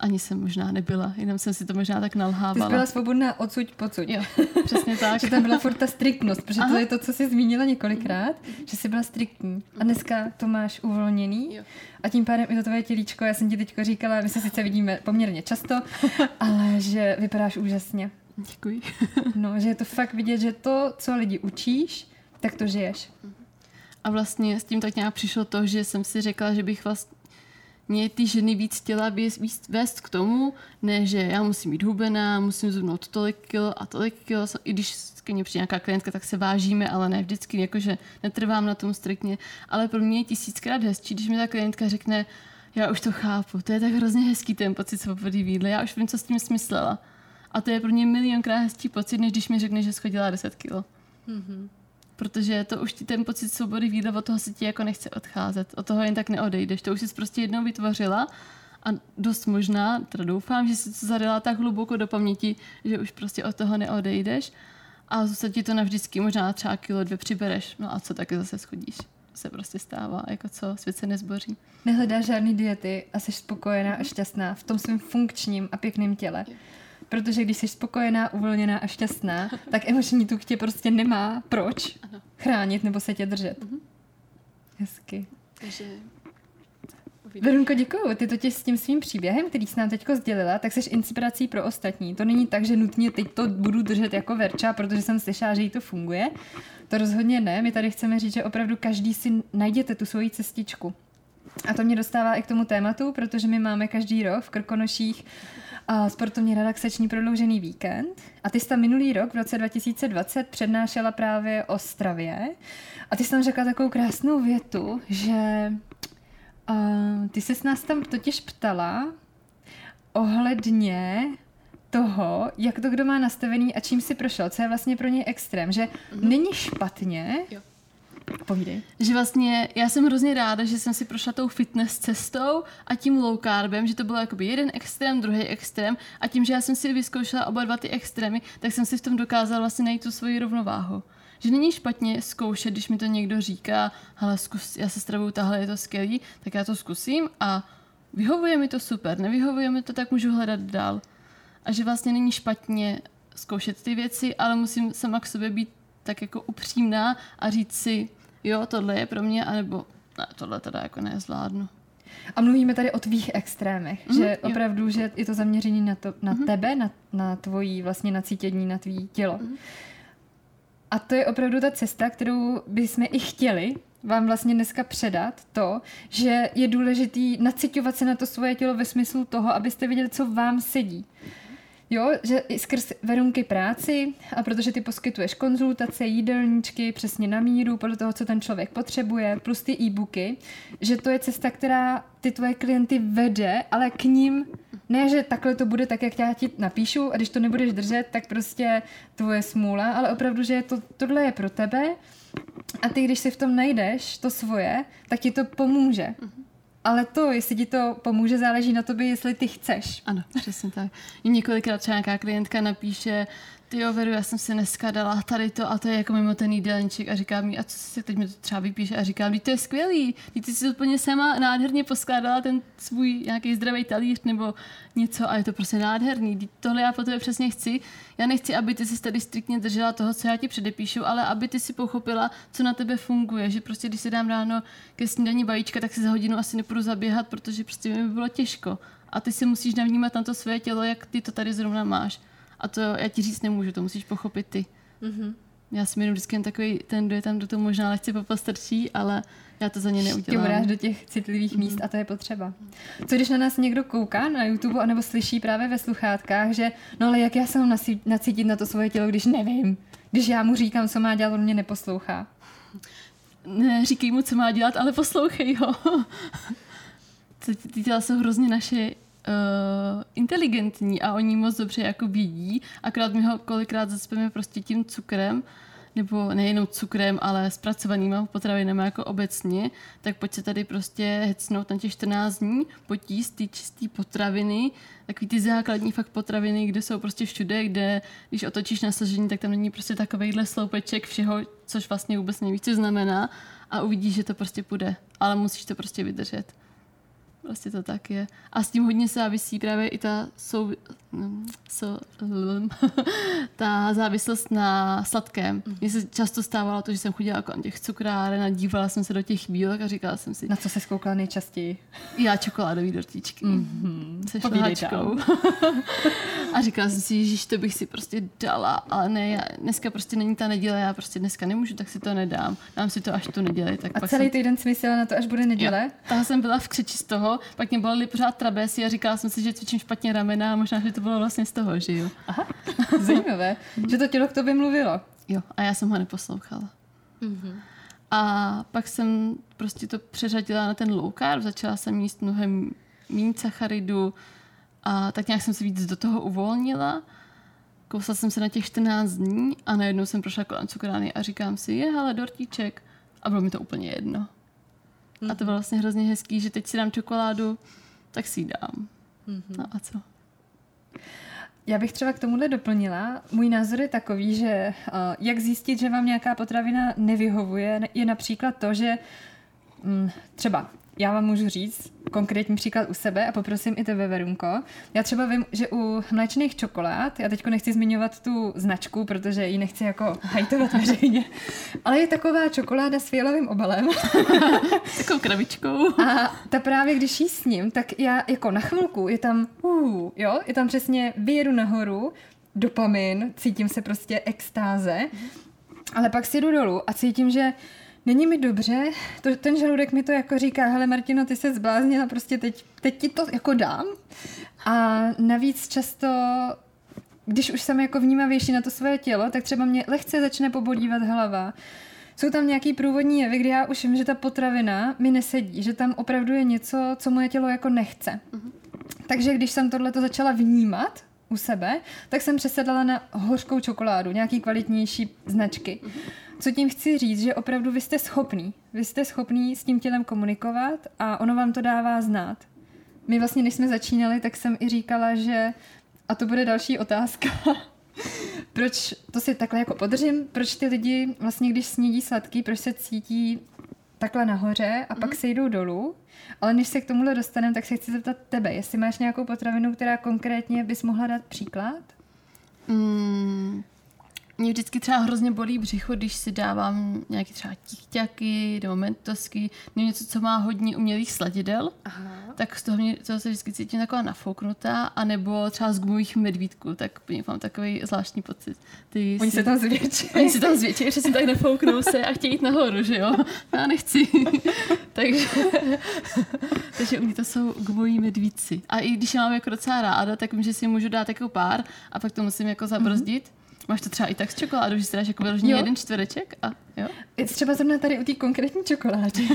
ani jsem možná nebyla, jenom jsem si to možná tak Ty jsi nalhávala. byla svobodná odsuť pocuť. Jo, přesně tak. Že tam byla furt ta striktnost, protože Aha. to je to, co jsi zmínila několikrát, že jsi byla striktní. A dneska to máš uvolněný Jo. a tím pádem i to tvoje tělíčko, já jsem ti teďko říkala, my se sice vidíme poměrně často, ale že vypadáš úžasně. Děkuji. No, že je to fakt vidět, že to, co lidi učíš, tak to žiješ. A vlastně s tím tak nějak přišlo to, že jsem si řekla, že bych vlastně ty ženy víc chtěla vést k tomu, ne, že já musím být hubená, musím zubnout tolik kilo a tolik kilo, i když ke mně přijde nějaká klientka, tak se vážíme, ale ne vždycky, jakože netrvám na tom striktně, ale pro mě je tisíckrát hezčí, když mi ta klientka řekne, já už to chápu, to je tak hrozně hezký ten pocit svobody v jídle, já už vím, co s tím smyslela. A to je pro mě milionkrát hezčí pocit, než když mi řekne, že schodila 10 kilo. Protože to už ti ten pocit svobody v jídle, od toho se ti jako nechce odcházet. Od toho jen tak neodejdeš. To už jsi prostě jednou vytvořila a dost možná, teda doufám, že si to zadala tak hluboko do paměti, že už prostě od toho neodejdeš a zůstat ti to navždycky, možná třeba kilo dvě přibereš. No a co taky zase schodíš? Se prostě stává, jako co, svět se nezboří. Nehledáš žádný diety a jsi spokojená a šťastná v tom svém funkčním a pěkném těle. Protože když jsi spokojená, uvolněná a šťastná, tak emoční tuk tě prostě nemá proč chránit nebo se tě držet. Hezky. Takže Verunko, děkuju. Ty totiž s tím svým příběhem, který jsi nám teďko sdělila, tak jsi inspirací pro ostatní. To není tak, že nutně teď to budu držet jako verča, protože jsem slyšela, že jí to funguje. To rozhodně ne. My tady chceme říct, že opravdu každý si najděte tu svoji cestičku. A to mě dostává i k tomu tématu, protože my máme každý rok v Krkonoších a sportovně relaxační prodloužený víkend. A ty jsi tam minulý rok, v roce 2020, přednášela právě o stravě. A ty jsi tam řekla takovou krásnou větu, že uh, ty jsi nás tam totiž ptala ohledně toho, jak to kdo má nastavený a čím si prošel, co je vlastně pro něj extrém, že mm-hmm. není špatně, Jo. Povídej, že vlastně já jsem hrozně ráda, že jsem si prošla tou fitness cestou a tím low carbem, že to bylo jakoby jeden extrém, druhý extrém a tím, že já jsem si vyzkoušela oba dva ty extrémy, tak jsem si v tom dokázala vlastně najít tu svoji rovnováhu. Že není špatně zkoušet, když mi to někdo říká, hele, zkus, já se stravuju tahle, je to skvělý, tak já to zkusím a vyhovuje mi to super, nevyhovuje mi to, tak můžu hledat dál. A že vlastně není špatně zkoušet ty věci, ale musím sama k sobě být tak jako upřímná a říct si, jo, tohle je pro mě, anebo ne, tohle teda jako nezvládnu. A mluvíme tady o tvých extrémech, Mhm, že jo. opravdu, že je to zaměření na, to, na tebe, na, na tvojí vlastně nacítění, na tvý tělo. Mhm. A to je opravdu ta cesta, kterou bychom i chtěli vám vlastně dneska předat to, že je důležitý naciťovat se na to svoje tělo ve smyslu toho, abyste viděli, co vám sedí. Jo, že i skrz Verunky práci, a protože ty poskytuješ konzultace, jídelníčky přesně na míru, podle toho, co ten člověk potřebuje, plus ty e-booky, že to je cesta, která ty tvoje klienty vede, ale k ním ne, že takhle to bude tak, jak já ti napíšu a když to nebudeš držet, tak prostě tvoje smůla, ale opravdu, že to, tohle je pro tebe a ty, když si v tom najdeš to svoje, tak ti to pomůže. Ale to, jestli ti to pomůže, záleží na tobě, jestli ty chceš. Ano, přesně tak. Několikrát třeba nějaká klientka napíše, ty jo, Veru, já jsem si dneska dala tady to a to je jako mimo ten jídelníček a říká mi, a co si teď mi to třeba vypíše a říká mi, to je skvělý, ty ty si úplně sama nádherně poskládala ten svůj nějaký zdravý talíř nebo něco a je to prostě nádherný. Tohle já po tebe přesně chci. Já nechci, aby ty si tady striktně držela toho, co já ti předepíšu, ale aby ty si pochopila, co na tebe funguje. Že prostě, když si dám ráno ke snídaní vajíčka, tak si za hodinu asi nepůjdu zaběhat, protože prostě mi by bylo těžko. A ty si musíš navnímat na to své tělo, jak ty to tady zrovna máš. A to já ti říct nemůžu, to musíš pochopit ty. Mm-hmm. Já jsem jenom vždycky jen takový, ten, kdo je tam do toho možná lehce popostrčí, ale já to za ně neudělám. uráš do těch citlivých míst a to je potřeba. Co když na nás někdo kouká na YouTube anebo slyší právě ve sluchátkách, že no ale jak já se mám nacítit na to svoje tělo, když nevím. Když já mu říkám, co má dělat, on mě neposlouchá. Ne, říkej mu, co má dělat, ale poslouchej ho. Ty, ty těla jsou hrozně naše uh, inteligentní a oni moc dobře jako vědí, akorát my ho kolikrát zacpeme prostě tím cukrem, nebo nejenom cukrem, ale zpracovanýma potravinami jako obecně, tak pojď se tady prostě hecnout na těch 14 dní, pojď jíst ty čistý potraviny, takový ty základní fakt potraviny, kde jsou prostě všude, kde když otočíš na složení, tak tam není prostě takovejhle sloupeček všeho, což vlastně vůbec nevíš, co znamená a uvidíš, že to prostě půjde, ale musíš to prostě vydržet. Prostě to tak je. A s tím hodně se závisí právě i ta sou, so, ta závislost na sladkém. Mhm. Mně se často stávalo to, že jsem chodila kolem těch cukráren a dívala jsem se do těch bílek a říkala jsem si, Na co se skoukala nejčastěji? já čokoládový dortíčky. Mm-hmm. Se šlehačkou. a říkala jsem si, že to bych si prostě dala, ale ne, já, dneska prostě není ta neděle, já prostě dneska nemůžu, tak si to nedám. Dám si to až tu neděli. Tak A celý jsem, týden si myslela na to, až bude neděle? Tahle jsem byla v křeči z toho, pak mě bolely pořád trabésy a říkala jsem si, že cvičím špatně ramena a možná, že to bylo vlastně z toho, že jo. Aha, zajímavé, že to tělo k tobě mluvilo. Jo, a já jsem ho neposlouchala. Mm-hmm. A pak jsem prostě to přeřadila na ten low carb, začala jsem jíst mnohem méně sacharidu a tak nějak jsem se víc do toho uvolnila. Kousla jsem se na těch 14 dní a najednou jsem prošla kolem cukrárny a říkám si, je, hele, dortíček. A bylo mi to úplně jedno. Mm-hmm. A to bylo vlastně hrozně hezký, že teď si dám čokoládu, tak si ji dám. Mm-hmm. No a co? Já bych třeba k tomuhle doplnila. Můj názor je takový, že uh, jak zjistit, že vám nějaká potravina nevyhovuje, je například to, že mm, třeba já vám můžu říct konkrétní příklad u sebe a poprosím i tebe, Verunko. Já třeba vím, že u mléčných čokolád, já teďko nechci zmiňovat tu značku, protože ji nechci jako hajtovat veřejně, ale je taková čokoláda s fialovým obalem. S takovou krabičkou. A ta právě, když jí s ním, tak já jako na chvilku je tam, uh, jo, je tam přesně, vyjedu nahoru, dopamin, cítím se prostě extáze, ale pak si jdu dolů a cítím, že není mi dobře, to, ten žaludek mi to jako říká, hele Martino, ty se zbláznila, prostě teď, teď ti to jako dám. A navíc často když už jsem jako vnímavější na to svoje tělo, tak třeba mě lehce začne pobodívat hlava. Jsou tam nějaký průvodní jevy, kdy já už vím, že ta potravina mi nesedí, že tam opravdu je něco, co moje tělo jako nechce. Uh-huh. Takže když jsem tohle začala vnímat u sebe, tak jsem přesedala na hořkou čokoládu, nějaký kvalitnější značky. Uh-huh. Co tím chci říct, že opravdu vy jste schopný. Vy jste schopný s tím tělem komunikovat a ono vám to dává znát. My vlastně, když jsme začínali, tak jsem i říkala, že a to bude další otázka. proč, to si takhle jako podržím, proč ty lidi vlastně, když snídí sladký, proč se cítí takhle nahoře a pak mm-hmm. se jdou dolů. Ale než se k tomuhle dostaneme, tak se chci zeptat tebe, jestli máš nějakou potravinu, která konkrétně bys mohla dát příklad? Mm, mě vždycky třeba hrozně bolí břicho, když si dávám nějaké třeba tichťaky nebo mentosky, nebo něco, co má hodně umělých sladidel, Aha. tak z toho, mě, toho se vždycky cítím taková nafouknutá, anebo třeba z gumových medvídků, tak mám takový zvláštní pocit. Ty Oni si, se tam zvětší. Oni se tam zvětší, že si tak nefouknou se a chtějí jít nahoru, že jo? Já nechci. takže, takže u mě to jsou gumoví medvídci. A i když je mám jako docela ráda, tak vím, že si můžu dát jako pár a pak to musím jako zabrzdit. Mm-hmm. Máš to třeba i tak s čokoládou, že si dáš jako vyloženě jeden čtvereček? A, jo? Třeba zrovna tady u té konkrétní čokolády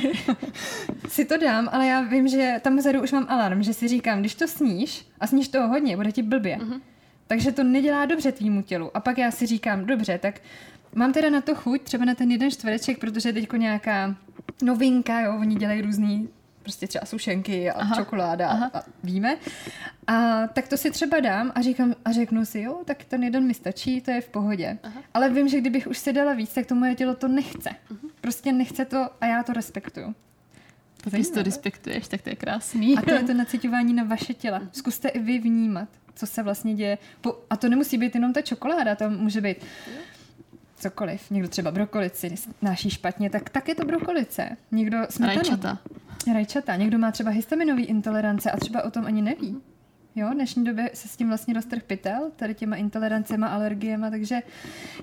si to dám, ale já vím, že tam vzadu už mám alarm, že si říkám, když to sníš a sníš toho hodně, bude ti blbě. Mm-hmm. Takže to nedělá dobře tvýmu tělu. A pak já si říkám, dobře, tak mám teda na to chuť, třeba na ten jeden čtvereček, protože je teďko nějaká novinka, jo, oni dělají různý prostě třeba sušenky a aha, čokoláda aha. a víme. A tak to si třeba dám a říkám a řeknu si, jo, tak ten jeden mi stačí, to je v pohodě. Aha. Ale vím, že kdybych už si dala víc, tak to moje tělo to nechce. Uh-huh. Prostě nechce to a já to respektuju. Když to respektuješ, tak to je krásný. A to je to nacitování na vaše těla. Zkuste i vy vnímat, co se vlastně děje. A to nemusí být jenom ta čokoláda, to může být cokoliv. Někdo třeba brokolici náší špatně, tak tak je to brokolice. Někdo smetanu. Rajčata. Rajčata. Někdo má třeba histaminový intolerance a třeba o tom ani neví. Jo, v dnešní době se s tím vlastně roztrh pytel, tady těma intolerancema, alergiema, takže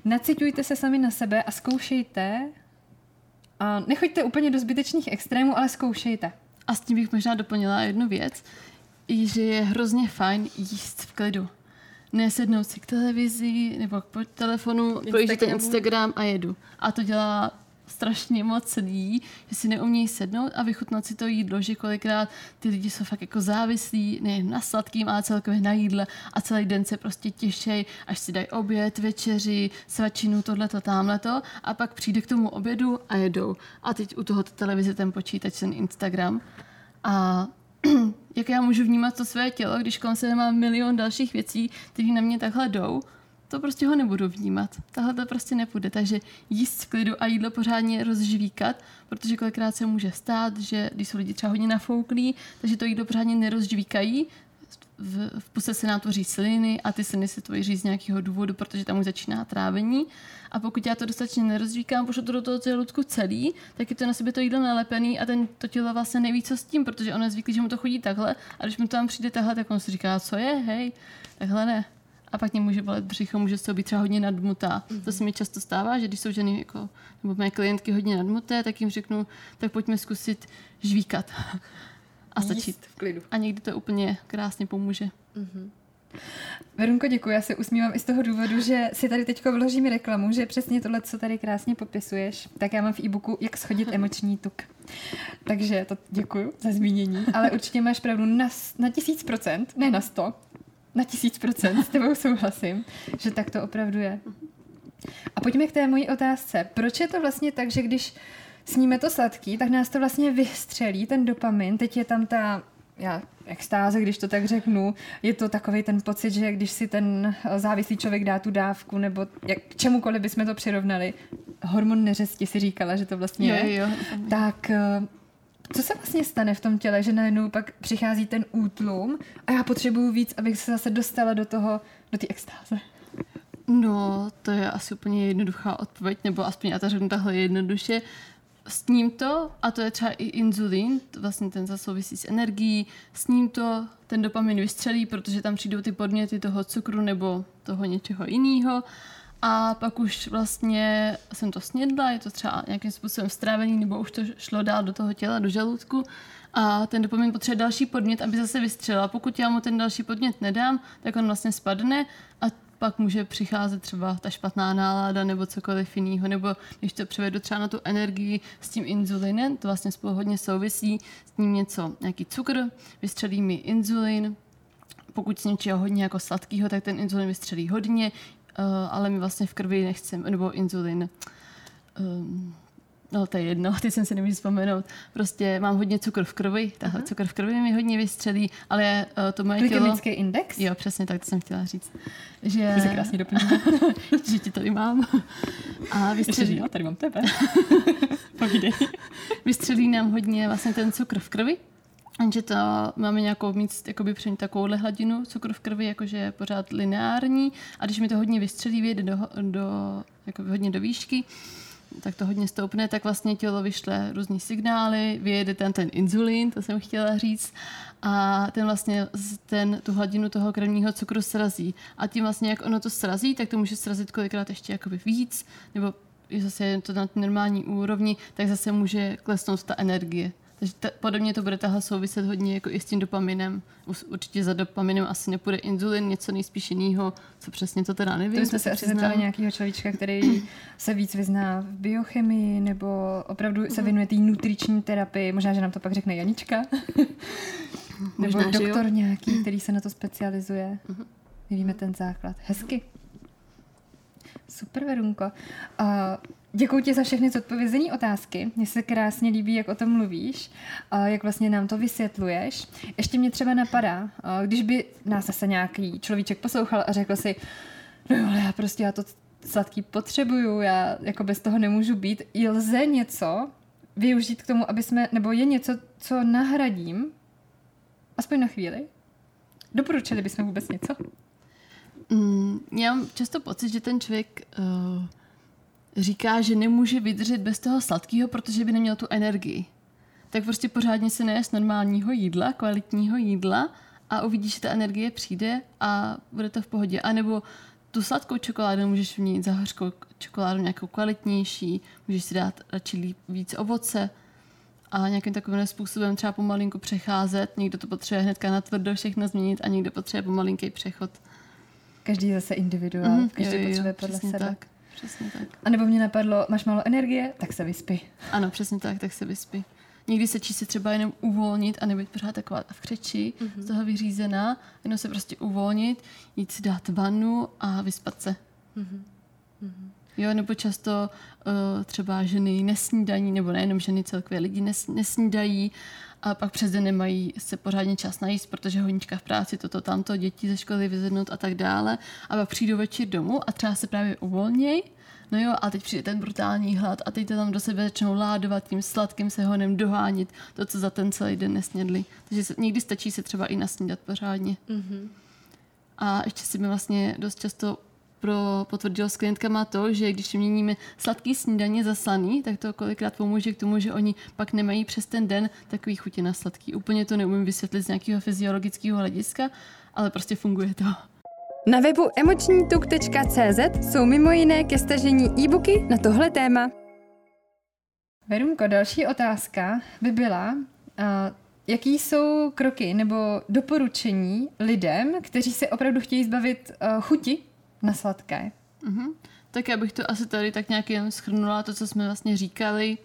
naciťujte se sami na sebe a zkoušejte a nechoďte úplně do zbytečných extrémů, ale zkoušejte. A s tím bych možná doplnila jednu věc, že je hrozně fajn jíst v klidu. Nesednout si k televizi nebo k telefonu, projížděte Instagram a jedu. A to dělá strašně moc lidí, že si neumějí sednout a vychutnat si to jídlo, že kolikrát ty lidi jsou fakt jako závislí nejen na sladkým, ale celkově na jídle a celý den se prostě těšej, až si dají oběd, večeři, svačinu, tohleto, tamhleto a pak přijde k tomu obědu a jedou. A teď u toho televize ten počítač, ten Instagram. A jak já můžu vnímat to své tělo, když kolem sebe mám milion dalších věcí, které na mě takhle jdou, to prostě ho nebudu vnímat. Tahle to prostě nepůjde. Takže jíst v klidu a jídlo pořádně rozžvíkat, protože kolikrát se může stát, že když jsou lidi třeba hodně nafouklí, takže to jídlo pořádně nerozžvíkají, v, v puse se nám tvoří sliny a ty sliny se tvoří z nějakého důvodu, protože tam už začíná trávení. A pokud já to dostatečně nerozvíkám, pošlu to do toho žaludku celý, tak je to na sebe to jídlo nalepený a ten, to tělo vlastně neví, co s tím, protože ono je zvyklý, že mu to chodí takhle a když mu to tam přijde takhle, tak on si říká, co je, hej, takhle ne. A pak mě může bolet břicho, může to být třeba hodně nadmutá. Mm-hmm. To se mi často stává, že když jsou ženy jako, nebo mé klientky hodně nadmuté, tak jim řeknu, tak pojďme zkusit žvíkat a stačit. v klidu. A někdy to úplně krásně pomůže. Mm-hmm. Verunko, děkuji. Já se usmívám i z toho důvodu, že si tady teď vložím reklamu, že přesně tohle, co tady krásně popisuješ, tak já mám v e-booku Jak schodit emoční tuk. Takže to děkuji za zmínění, ale určitě máš pravdu na, na tisíc procent, ne na sto, na tisíc procent s tebou souhlasím, že tak to opravdu je. A pojďme k té mojí otázce. Proč je to vlastně tak, že když sníme to sladký, tak nás to vlastně vystřelí, ten dopamin. Teď je tam ta já, extáze, když to tak řeknu, je to takový ten pocit, že když si ten závislý člověk dá tu dávku, nebo jak, k čemukoliv bychom to přirovnali, hormon neřesti si říkala, že to vlastně je, jo, jo. tak eh, co se vlastně stane v tom těle, že najednou pak přichází ten útlum a já potřebuju víc, abych se zase dostala do toho, do té extáze? No, to je asi úplně jednoduchá odpověď, nebo aspoň já to řeknu takhle jednoduše s ním to, a to je třeba i inzulin, vlastně ten souvisí s energií, s ním to ten dopamin vystřelí, protože tam přijdou ty podměty toho cukru nebo toho něčeho jiného. A pak už vlastně jsem to snědla, je to třeba nějakým způsobem strávený, nebo už to šlo dál do toho těla, do žaludku. A ten dopamin potřebuje další podnět, aby zase vystřelil. Pokud já mu ten další podnět nedám, tak on vlastně spadne a pak může přicházet třeba ta špatná nálada nebo cokoliv jiného, nebo když to převedu třeba na tu energii s tím inzulinem, to vlastně spolu hodně souvisí, s ním něco, nějaký cukr, vystřelí mi inzulin, pokud s něčeho hodně jako sladkého, tak ten inzulin vystřelí hodně, uh, ale my vlastně v krvi nechceme, nebo inzulin, um, No, to je jedno, teď jsem si nemůžu vzpomenout. Prostě mám hodně cukr v krvi, tahle cukr v krvi mi hodně vystřelí, ale uh, to moje tělo... index? Jo, přesně tak, to jsem chtěla říct. Že... Ty se krásně doplňuje. že ti to i mám. A vystřelí... Ještě, tady mám tebe. Povídej. vystřelí nám hodně vlastně ten cukr v krvi, že to máme nějakou mít jakoby při takovouhle hladinu cukru v krvi, jakože je pořád lineární a když mi to hodně vystřelí, vyjede do, do, jako hodně do výšky, tak to hodně stoupne, tak vlastně tělo vyšle různý signály, vyjede ten, ten inzulín, to jsem chtěla říct, a ten vlastně ten, tu hladinu toho krevního cukru srazí. A tím vlastně, jak ono to srazí, tak to může srazit kolikrát ještě jakoby víc, nebo je zase to na normální úrovni, tak zase může klesnout ta energie. Takže ta, podobně to bude tahle souviset hodně jako i s tím dopaminem. Určitě za dopaminem asi nepůjde inzulin, něco nejspíš jiného, co přesně to teda nevím. To jsme se asi zeptali nějakého člověka, který se víc vyzná v biochemii nebo opravdu se mhm. věnuje té nutriční terapii. Možná, že nám to pak řekne Janička. nebo Možná, doktor jo. nějaký, který se na to specializuje. Uh-huh. My víme ten základ. Hezky. Super, Verunko. Uh, Děkuji ti za všechny zodpovězení otázky. Mně se krásně líbí, jak o tom mluvíš, jak vlastně nám to vysvětluješ. Ještě mě třeba napadá, když by nás zase nějaký človíček poslouchal a řekl si, no ale já prostě já to sladký potřebuju, já jako bez toho nemůžu být. Je lze něco využít k tomu, aby jsme, nebo je něco, co nahradím, aspoň na chvíli? Doporučili bychom vůbec něco? Mm, já mám často pocit, že ten člověk uh říká, že nemůže vydržet bez toho sladkého, protože by neměl tu energii. Tak prostě pořádně se nejest normálního jídla, kvalitního jídla a uvidíš, že ta energie přijde a bude to v pohodě. A nebo tu sladkou čokoládu můžeš mít za hořkou čokoládu nějakou kvalitnější, můžeš si dát radši víc ovoce a nějakým takovým způsobem třeba pomalinku přecházet. Někdo to potřebuje hnedka na tvrdo všechno změnit a někdo potřebuje pomalinký přechod. Každý zase individuál, mm-hmm, každý jo, jo, potřebuje podle sebe. Tak. Přesně tak. A nebo mě napadlo, máš málo energie, tak se vyspí. Ano, přesně tak, tak se vyspí. Někdy se se třeba jenom uvolnit a nebyt pořád taková v křeči, mm-hmm. z toho vyřízená, jenom se prostě uvolnit, jít si dát vanu a vyspat se. Mm-hmm. Jo, nebo často uh, třeba ženy nesnídají, nebo nejenom ženy, celkově lidi nes, nesnídají a pak přes den nemají se pořádně čas najíst, protože honička v práci, toto, tamto, děti ze školy vyzvednout a tak dále. A pak přijdou večer domů a třeba se právě uvolnějí No jo, a teď přijde ten brutální hlad a teď to tam do sebe začnou ládovat tím sladkým se honem dohánit to, co za ten celý den nesnědli. Takže se, někdy stačí se třeba i nasnídat pořádně. Mm-hmm. A ještě si mi vlastně dost často pro, potvrdil s klientkama to, že když měníme sladký snídaně za slaný, tak to kolikrát pomůže k tomu, že oni pak nemají přes ten den takový chutě na sladký. Úplně to neumím vysvětlit z nějakého fyziologického hlediska, ale prostě funguje to. Na webu emočnituk.cz jsou mimo jiné ke stažení e-booky na tohle téma. Verunko, další otázka by byla, uh, jaký jsou kroky nebo doporučení lidem, kteří se opravdu chtějí zbavit uh, chuti na sladké? Uh-huh. Tak já bych to asi tady tak nějak jen schrnula, to, co jsme vlastně říkali.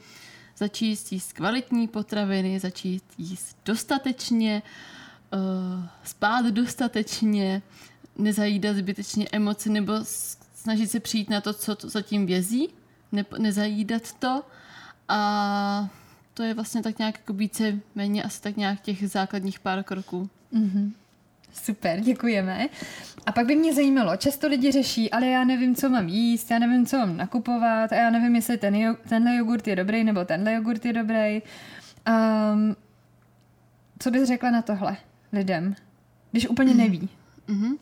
Začít jíst kvalitní potraviny, začít jíst dostatečně, uh, spát dostatečně, nezajídat zbytečně emoci nebo snažit se přijít na to, co to zatím vězí, ne, nezajídat to a to je vlastně tak nějak jako více méně asi tak nějak těch základních pár kroků. Mm-hmm. Super, děkujeme. A pak by mě zajímalo, často lidi řeší, ale já nevím, co mám jíst, já nevím, co mám nakupovat a já nevím, jestli ten, tenhle jogurt je dobrý nebo tenhle jogurt je dobrý. Um, co bys řekla na tohle lidem, když úplně neví? Mm-hmm.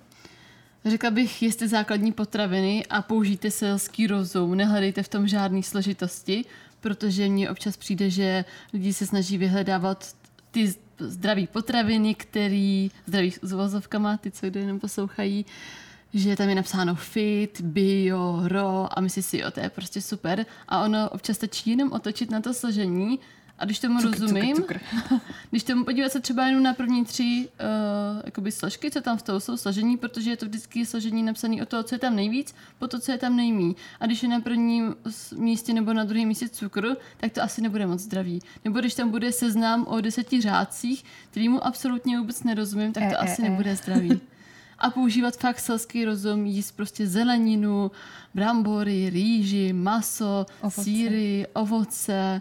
Řekla bych, jeste základní potraviny a použijte selský rozum, nehledejte v tom žádné složitosti, protože mně občas přijde, že lidi se snaží vyhledávat ty zdraví potraviny, který, zdraví s uvozovkama, ty, co jenom poslouchají, že tam je napsáno fit, bio, ro a myslí si, jo, to je prostě super. A ono občas stačí jenom otočit na to složení a když tomu cukr, rozumím, cukr, cukr. když tomu podívat se třeba jenom na první tři uh, jakoby složky, co tam v toho jsou složení, protože je to vždycky složení napsané o toho, co je tam nejvíc, po to, co je tam nejmí. A když je na prvním místě nebo na druhém místě cukr, tak to asi nebude moc zdravý. Nebo když tam bude seznam o deseti řádcích, kterýmu absolutně vůbec nerozumím, tak to e, asi e, nebude zdravý. a používat fakt selský rozum, jíst prostě zeleninu, brambory, rýži, maso, ovoce. síry, ovoce,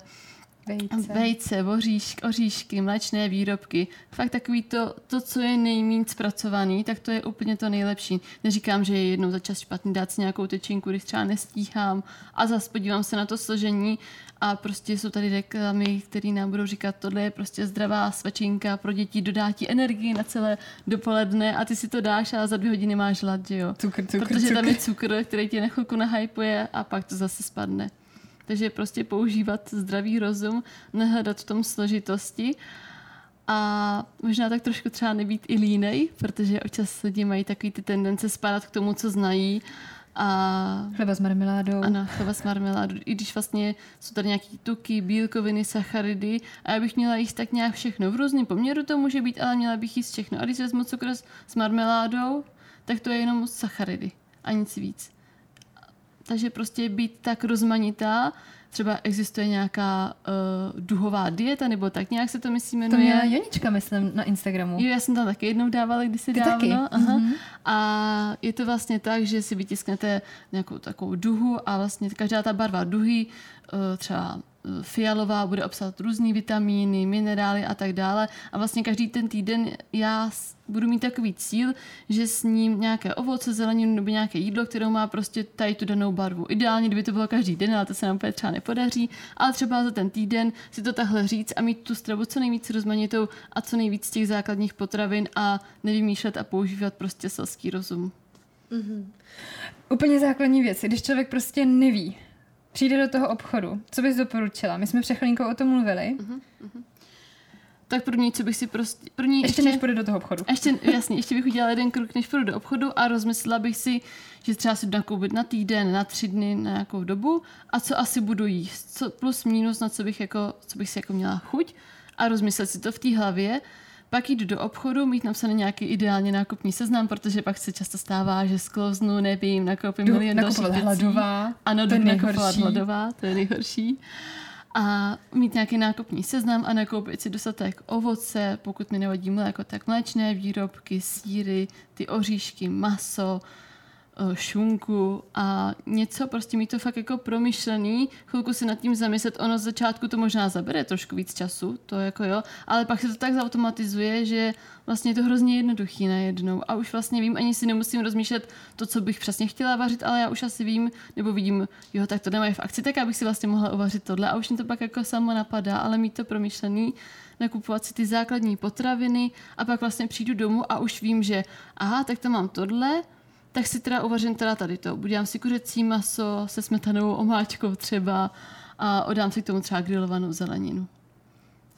Vejce. Vejce, oříšky, oříšky, mléčné výrobky. Fakt takový to, to, co je nejméně zpracovaný, tak to je úplně to nejlepší. Neříkám, že je jednou za čas špatný dát si nějakou tečinku, když třeba nestíhám a zase podívám se na to složení a prostě jsou tady reklamy, které nám budou říkat, tohle je prostě zdravá svačinka pro děti, dodá ti energii na celé dopoledne a ty si to dáš a za dvě hodiny máš hlad, že jo? Cukr, cukr, Protože cukr. tam je cukr, který ti na chvilku nahypuje a pak to zase spadne. Takže prostě používat zdravý rozum, nehledat v tom složitosti a možná tak trošku třeba nebýt i línej, protože občas lidi mají takový ty tendence spadat k tomu, co znají. A... Chleba s marmeládou. Ano, chleba s marmeládou. I když vlastně jsou tady nějaké tuky, bílkoviny, sacharidy a já bych měla jíst tak nějak všechno. V různém poměru to může být, ale měla bych jíst všechno. A když vezmu cukr s marmeládou, tak to je jenom sacharidy a nic víc. Takže prostě být tak rozmanitá, třeba existuje nějaká uh, duhová dieta, nebo tak nějak se to myslím jmenuje. To měla Janička, myslím, na Instagramu. Jo, já jsem tam taky jednou dávala kdysi Ty dávno. Taky? Aha. Mm-hmm. A je to vlastně tak, že si vytisknete nějakou takovou duhu a vlastně každá ta barva duhy, uh, třeba fialová bude obsahovat různé vitamíny, minerály a tak dále. A vlastně každý ten týden já budu mít takový cíl, že s ním nějaké ovoce, zeleninu nebo nějaké jídlo, které má prostě tady tu danou barvu. Ideálně, kdyby to bylo každý den, ale to se nám úplně třeba nepodaří. Ale třeba za ten týden si to takhle říct a mít tu stravu co nejvíc rozmanitou a co nejvíc těch základních potravin a nevymýšlet a používat prostě selský rozum. Mm-hmm. Úplně základní věci, když člověk prostě neví, přijde do toho obchodu, co bys doporučila? My jsme před o tom mluvili. Uh-huh, uh-huh. Tak první, co bych si prostě... První ještě, ještě než půjde do toho obchodu. Ještě, jasně, ještě bych udělala jeden krok, než půjdu do obchodu a rozmyslela bych si, že třeba si nakoupit na týden, na tři dny, na nějakou dobu a co asi budu jíst. Co plus minus, na co bych, jako, co bych si jako měla chuť a rozmyslet si to v té hlavě pak jít do obchodu, mít napsaný nějaký ideálně nákupní seznam, protože pak se často stává, že sklouznu, nevím, nakoupím jdu milion dalších věcí. hladová. Ano, to je hladová, to je nejhorší. A mít nějaký nákupní seznam a nakoupit si dostatek ovoce, pokud mi nevadí mléko, tak mléčné výrobky, síry, ty oříšky, maso, šunku a něco, prostě mít to fakt jako promyšlený, chvilku si nad tím zamyslet, ono z začátku to možná zabere trošku víc času, to jako jo, ale pak se to tak zautomatizuje, že vlastně je to hrozně jednoduchý najednou. A už vlastně vím, ani si nemusím rozmýšlet to, co bych přesně chtěla vařit, ale já už asi vím, nebo vidím, jo, tak to nemají v akci, tak abych si vlastně mohla uvařit tohle. A už mi to pak jako samo napadá, ale mít to promyšlený, nakupovat si ty základní potraviny a pak vlastně přijdu domů a už vím, že aha, tak tam mám tohle, tak si teda uvařím teda tady to. Udělám si kuřecí maso se smetanovou omáčkou třeba a odám si k tomu třeba grilovanou zeleninu.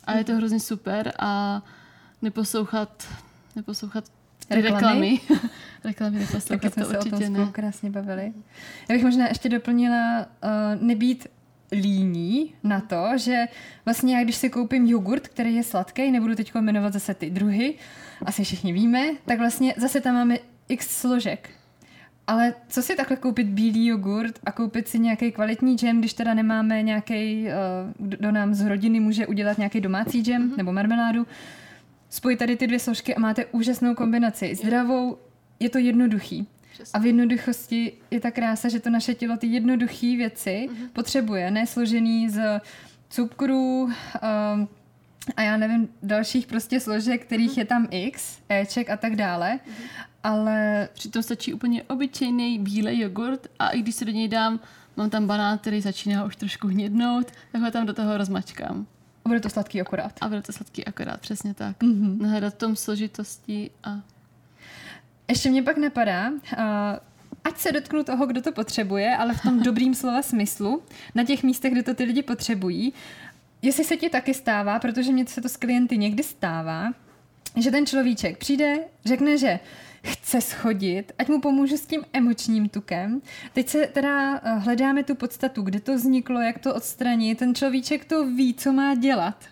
A je to hrozně super a neposlouchat, neposlouchat reklamy. reklamy, reklamy neposlouchat, Taky jsme to se určitě o tom ne. krásně bavili. Já bych možná ještě doplnila uh, nebýt líní na to, že vlastně já když si koupím jogurt, který je sladký, nebudu teď jmenovat zase ty druhy, asi všichni víme, tak vlastně zase tam máme x složek. Ale co si takhle koupit bílý jogurt a koupit si nějaký kvalitní džem, když teda nemáme nějaký, uh, kdo nám z rodiny může udělat nějaký domácí džem mm-hmm. nebo marmeládu, spojit tady ty dvě složky a máte úžasnou kombinaci. Zdravou, je to jednoduchý. Přesně. A v jednoduchosti je ta krása, že to naše tělo ty jednoduché věci mm-hmm. potřebuje, ne složený z cukrů um, a já nevím, dalších prostě složek, kterých mm-hmm. je tam x, Eček a tak dále. Mm-hmm. Ale... Přitom stačí úplně obyčejný bílej jogurt a i když se do něj dám, mám tam banán, který začíná už trošku hnědnout, tak ho tam do toho rozmačkám. A bude to sladký akorát. A bude to sladký akorát, přesně tak. Mm-hmm. Nahledat tom složitosti a ještě mě pak napadá, uh, ať se dotknu toho, kdo to potřebuje, ale v tom dobrým slova smyslu, na těch místech, kde to ty lidi potřebují, jestli se ti taky stává, protože mě se to s klienty někdy stává, že ten človíček přijde, řekne, že chce schodit, ať mu pomůžu s tím emočním tukem. Teď se teda hledáme tu podstatu, kde to vzniklo, jak to odstranit. Ten človíček to ví, co má dělat.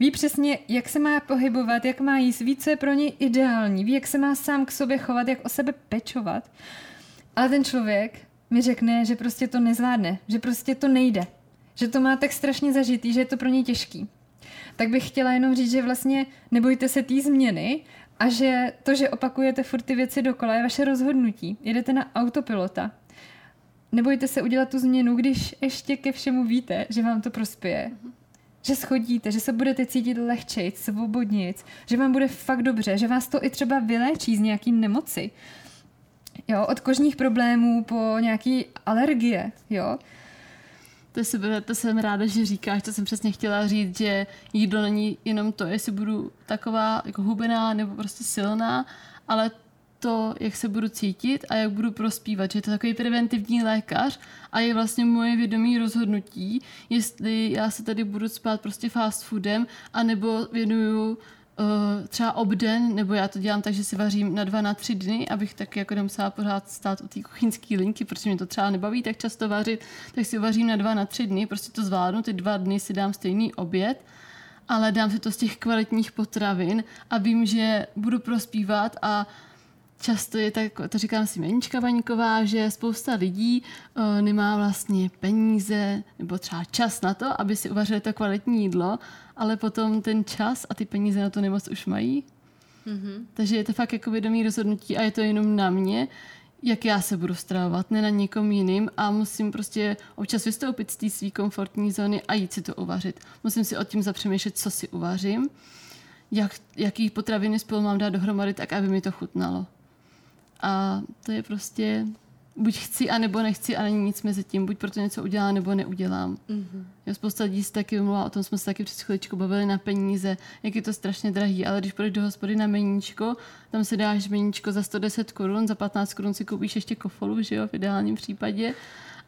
Ví přesně, jak se má pohybovat, jak má jíst, ví, co je pro něj ideální, ví, jak se má sám k sobě chovat, jak o sebe pečovat. Ale ten člověk mi řekne, že prostě to nezvládne, že prostě to nejde, že to má tak strašně zažitý, že je to pro něj těžký. Tak bych chtěla jenom říct, že vlastně nebojte se té změny a že to, že opakujete furt ty věci dokola, je vaše rozhodnutí. Jedete na autopilota. Nebojte se udělat tu změnu, když ještě ke všemu víte, že vám to prospěje. Mm-hmm že schodíte, že se budete cítit lehčejc, svobodnic, že vám bude fakt dobře, že vás to i třeba vyléčí z nějaký nemoci. Jo, od kožních problémů po nějaký alergie, jo. To, super, to jsem ráda, že říkáš, to jsem přesně chtěla říct, že jídlo není jenom to, jestli budu taková jako hubená nebo prostě silná, ale to, jak se budu cítit a jak budu prospívat, že je to takový preventivní lékař a je vlastně moje vědomí rozhodnutí, jestli já se tady budu spát prostě fast foodem, anebo věnuju uh, třeba obden, nebo já to dělám tak, že si vařím na dva, na tři dny, abych taky jako nemusela pořád stát u té kuchyňské linky, protože mě to třeba nebaví tak často vařit, tak si vařím na dva, na tři dny, prostě to zvládnu, ty dva dny si dám stejný oběd, ale dám si to z těch kvalitních potravin a vím, že budu prospívat a často je tak, to říkám si Menička Vaňková, že spousta lidí uh, nemá vlastně peníze nebo třeba čas na to, aby si uvařili to kvalitní jídlo, ale potom ten čas a ty peníze na to nemoc už mají. Mm-hmm. Takže je to fakt jako vědomý rozhodnutí a je to jenom na mě, jak já se budu stravovat, ne na někom jiným a musím prostě občas vystoupit z té své komfortní zóny a jít si to uvařit. Musím si o tím zapřemýšlet, co si uvařím, jak, jaký potraviny spolu mám dát dohromady, tak aby mi to chutnalo. A to je prostě buď chci, anebo nechci a není nic mezi tím. Buď proto něco udělám, nebo neudělám. Mm-hmm. Jo, spousta lidí se taky vymluvá, o tom jsme se taky před chviličkou bavili na peníze, jak je to strašně drahý, ale když půjdeš do hospody na meníčko, tam si dáš meníčko za 110 korun, za 15 korun si koupíš ještě kofolu, že jo, v ideálním případě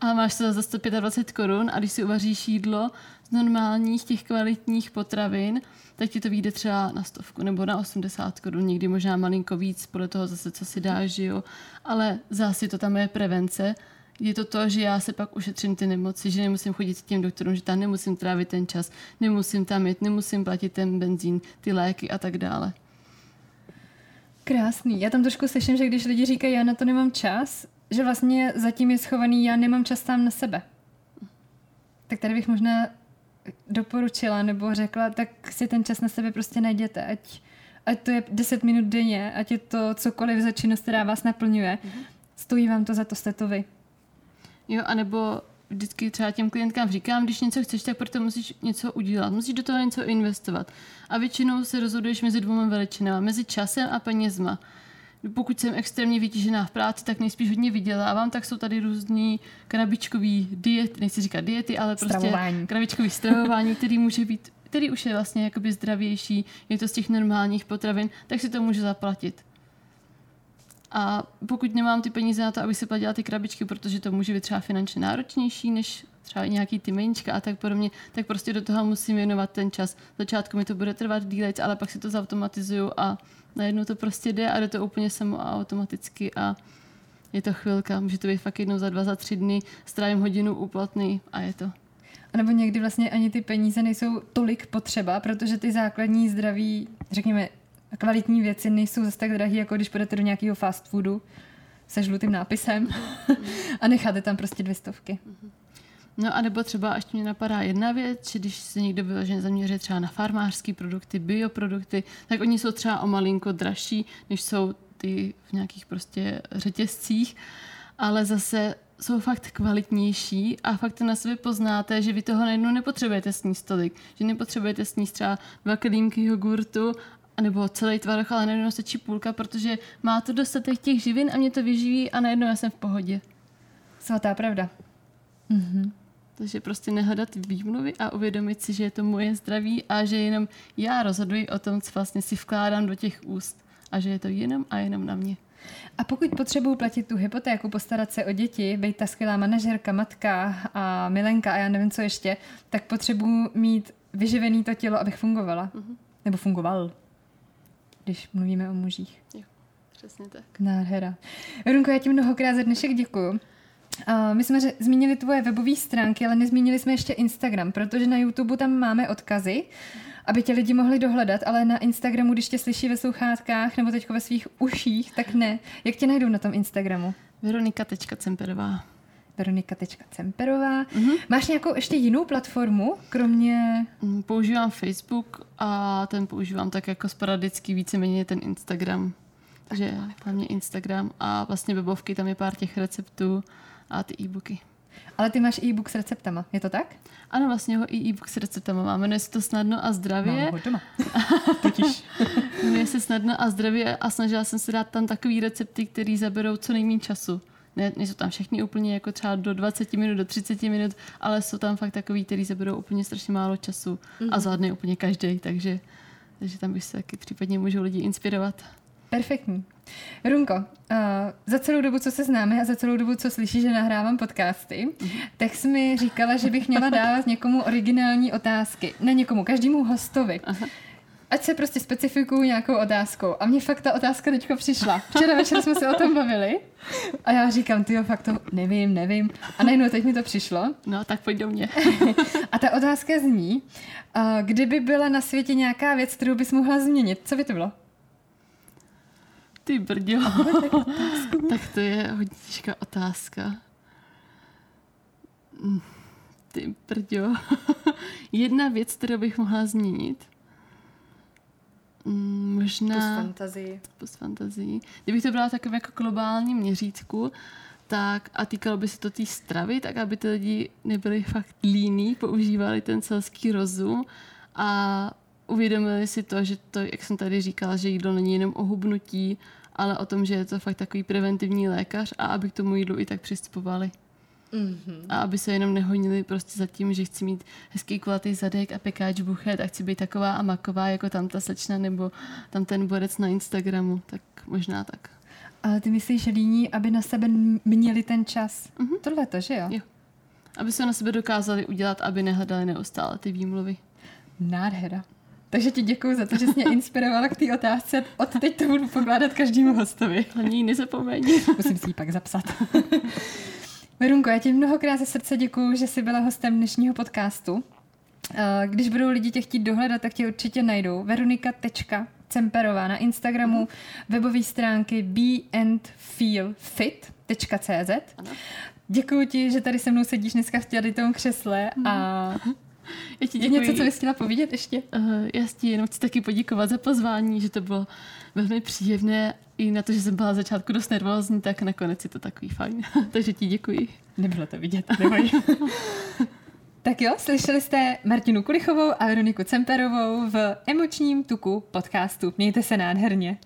a máš to za 125 korun a když si uvaříš jídlo z normálních těch kvalitních potravin, tak ti to vyjde třeba na stovku nebo na 80 korun, někdy možná malinko víc, podle toho zase, co si dáš, že jo. Ale zase to tam je prevence, je to to, že já se pak ušetřím ty nemoci, že nemusím chodit k těm doktorům, že tam nemusím trávit ten čas, nemusím tam jít, nemusím platit ten benzín, ty léky a tak dále. Krásný. Já tam trošku slyším, že když lidi říkají, já na to nemám čas, že vlastně zatím je schovaný, já nemám čas tam na sebe. Tak tady bych možná doporučila nebo řekla, tak si ten čas na sebe prostě najděte, ať, ať to je 10 minut denně, ať je to cokoliv za činnost, která vás naplňuje. Mm-hmm. Stojí vám to za to, jste to vy. Jo, anebo vždycky třeba těm klientkám říkám, když něco chceš, tak proto musíš něco udělat, musíš do toho něco investovat. A většinou se rozhoduješ mezi dvěma veličinami, mezi časem a penězma. Pokud jsem extrémně vytížená v práci, tak nejspíš hodně vydělávám, tak jsou tady různý krabičkový diety, nechci říkat diety, ale prostě Stravování. krabičkový stravování, který může být, který už je vlastně jakoby zdravější, je to z těch normálních potravin, tak si to může zaplatit. A pokud nemám ty peníze na to, abych si platila ty krabičky, protože to může být třeba finančně náročnější než třeba nějaký ty menička a tak podobně, tak prostě do toho musím věnovat ten čas. Začátku mi to bude trvat dílec, ale pak si to zautomatizuju a najednou to prostě jde a jde to úplně samo a automaticky a je to chvilka. Může to být fakt jednou za dva, za tři dny, strávím hodinu úplatný a je to. A nebo někdy vlastně ani ty peníze nejsou tolik potřeba, protože ty základní zdraví, řekněme, kvalitní věci nejsou zase tak drahé, jako když půjdete do nějakého fast foodu se žlutým nápisem a necháte tam prostě dvě stovky. No a nebo třeba ještě mě napadá jedna věc, že když se někdo vyloženě zaměří třeba na farmářské produkty, bioprodukty, tak oni jsou třeba o malinko dražší, než jsou ty v nějakých prostě řetězcích, ale zase jsou fakt kvalitnější a fakt na sebe poznáte, že vy toho najednou nepotřebujete sníst tolik, že nepotřebujete sníst třeba dva kelímky jogurtu nebo celý tvaroh, ale najednou stačí půlka, protože má to dostatek těch živin a mě to vyživí a najednou já jsem v pohodě. Svatá pravda. Mhm. Takže prostě nehledat výmluvy a uvědomit si, že je to moje zdraví a že jenom já rozhoduji o tom, co vlastně si vkládám do těch úst a že je to jenom a jenom na mě. A pokud potřebuju platit tu hypotéku, postarat se o děti, být ta skvělá manažerka, matka a milenka a já nevím, co ještě, tak potřebuju mít vyživený to tělo, abych fungovala. Mhm. Nebo fungoval, když mluvíme o mužích. Přesně tak. Nádhera. Runko, já ti mnohokrát za dnešek děkuju. Uh, my jsme zmínili tvoje webové stránky, ale nezmínili jsme ještě Instagram, protože na YouTube tam máme odkazy, aby tě lidi mohli dohledat, ale na Instagramu, když tě slyší ve sluchátkách nebo teď ve svých uších, tak ne. Jak tě najdou na tom Instagramu? Veronika.cemperová. Veronika.cemperová. Mm-hmm. Máš nějakou ještě jinou platformu, kromě... Mm, Používám Facebook a ten používám tak jako sporadicky víceméně ten Instagram. Takže hlavně Instagram a vlastně webovky, tam je pár těch receptů a ty e-booky. Ale ty máš e-book s receptama, je to tak? Ano, vlastně ho i e-book s receptama máme. Jmenuje se to Snadno a zdravě. Mám ho doma. Totiž. Jmenuje se Snadno a zdravě a snažila jsem se dát tam takový recepty, které zaberou co nejméně času. Ne, nejsou tam všechny úplně jako třeba do 20 minut, do 30 minut, ale jsou tam fakt takový, který zaberou úplně strašně málo času mm-hmm. a zvládne úplně každý, takže, takže tam bych se taky případně můžou lidi inspirovat. Perfektní. Runko, uh, za celou dobu, co se známe a za celou dobu, co slyšíš, že nahrávám podcasty, mm-hmm. tak jsi mi říkala, že bych měla dávat někomu originální otázky. Ne někomu, každému hostovi. Aha. Ať se prostě specifikuju nějakou otázkou. A mně fakt ta otázka teďko přišla. Včera večer jsme se o tom bavili a já říkám, ty fakt to nevím, nevím. A najednou teď mi to přišlo. No, tak pojď do mě. a ta otázka zní, uh, kdyby byla na světě nějaká věc, kterou bys mohla změnit, co by to bylo? Ty brďo. tak to je hodně těžká otázka. Mm, Ty brďo. Jedna věc, kterou bych mohla změnit. Mm, Možná... fantazii. Plus fantazii. Kdybych to brala takové jako globální měřítku, tak a týkalo by se to té stravy, tak aby ty lidi nebyli fakt líní, používali ten selský rozum a uvědomili si to, že to, jak jsem tady říkala, že jídlo není jenom o hubnutí, ale o tom, že je to fakt takový preventivní lékař a aby k tomu jídlu i tak přistupovali. Mm-hmm. A aby se jenom nehonili prostě za tím, že chci mít hezký kulatý zadek a pekáč buchet a chci být taková a maková jako tam ta slečna nebo tam ten borec na Instagramu. Tak možná tak. Ale ty myslíš, že líní, aby na sebe měli ten čas? Mm-hmm. Tohle to, že jo? jo? Aby se na sebe dokázali udělat, aby nehledali neustále ty výmluvy. Nádhera. Takže ti děkuji za to, že jsi mě inspirovala k té otázce. Od teď to budu pokládat každému hostovi. Hlavně ji nezapomeň. Musím si ji pak zapsat. Verunko, já ti mnohokrát ze srdce děkuji, že jsi byla hostem dnešního podcastu. Když budou lidi tě chtít dohledat, tak tě určitě najdou. Veronika.cemperová na Instagramu, mm. webové stránky beandfeelfit.cz Děkuji ti, že tady se mnou sedíš dneska v tom křesle a Já ti Je děkuji. něco, co bys chtěla povědět ještě? Uh, já ti jenom chci taky poděkovat za pozvání, že to bylo velmi příjemné. I na to, že jsem byla na začátku dost nervózní, tak nakonec je to takový fajn. Takže ti děkuji. Nebylo to vidět, neboj. tak jo, slyšeli jste Martinu Kulichovou a Veroniku Cemperovou v emočním tuku podcastu. Mějte se nádherně.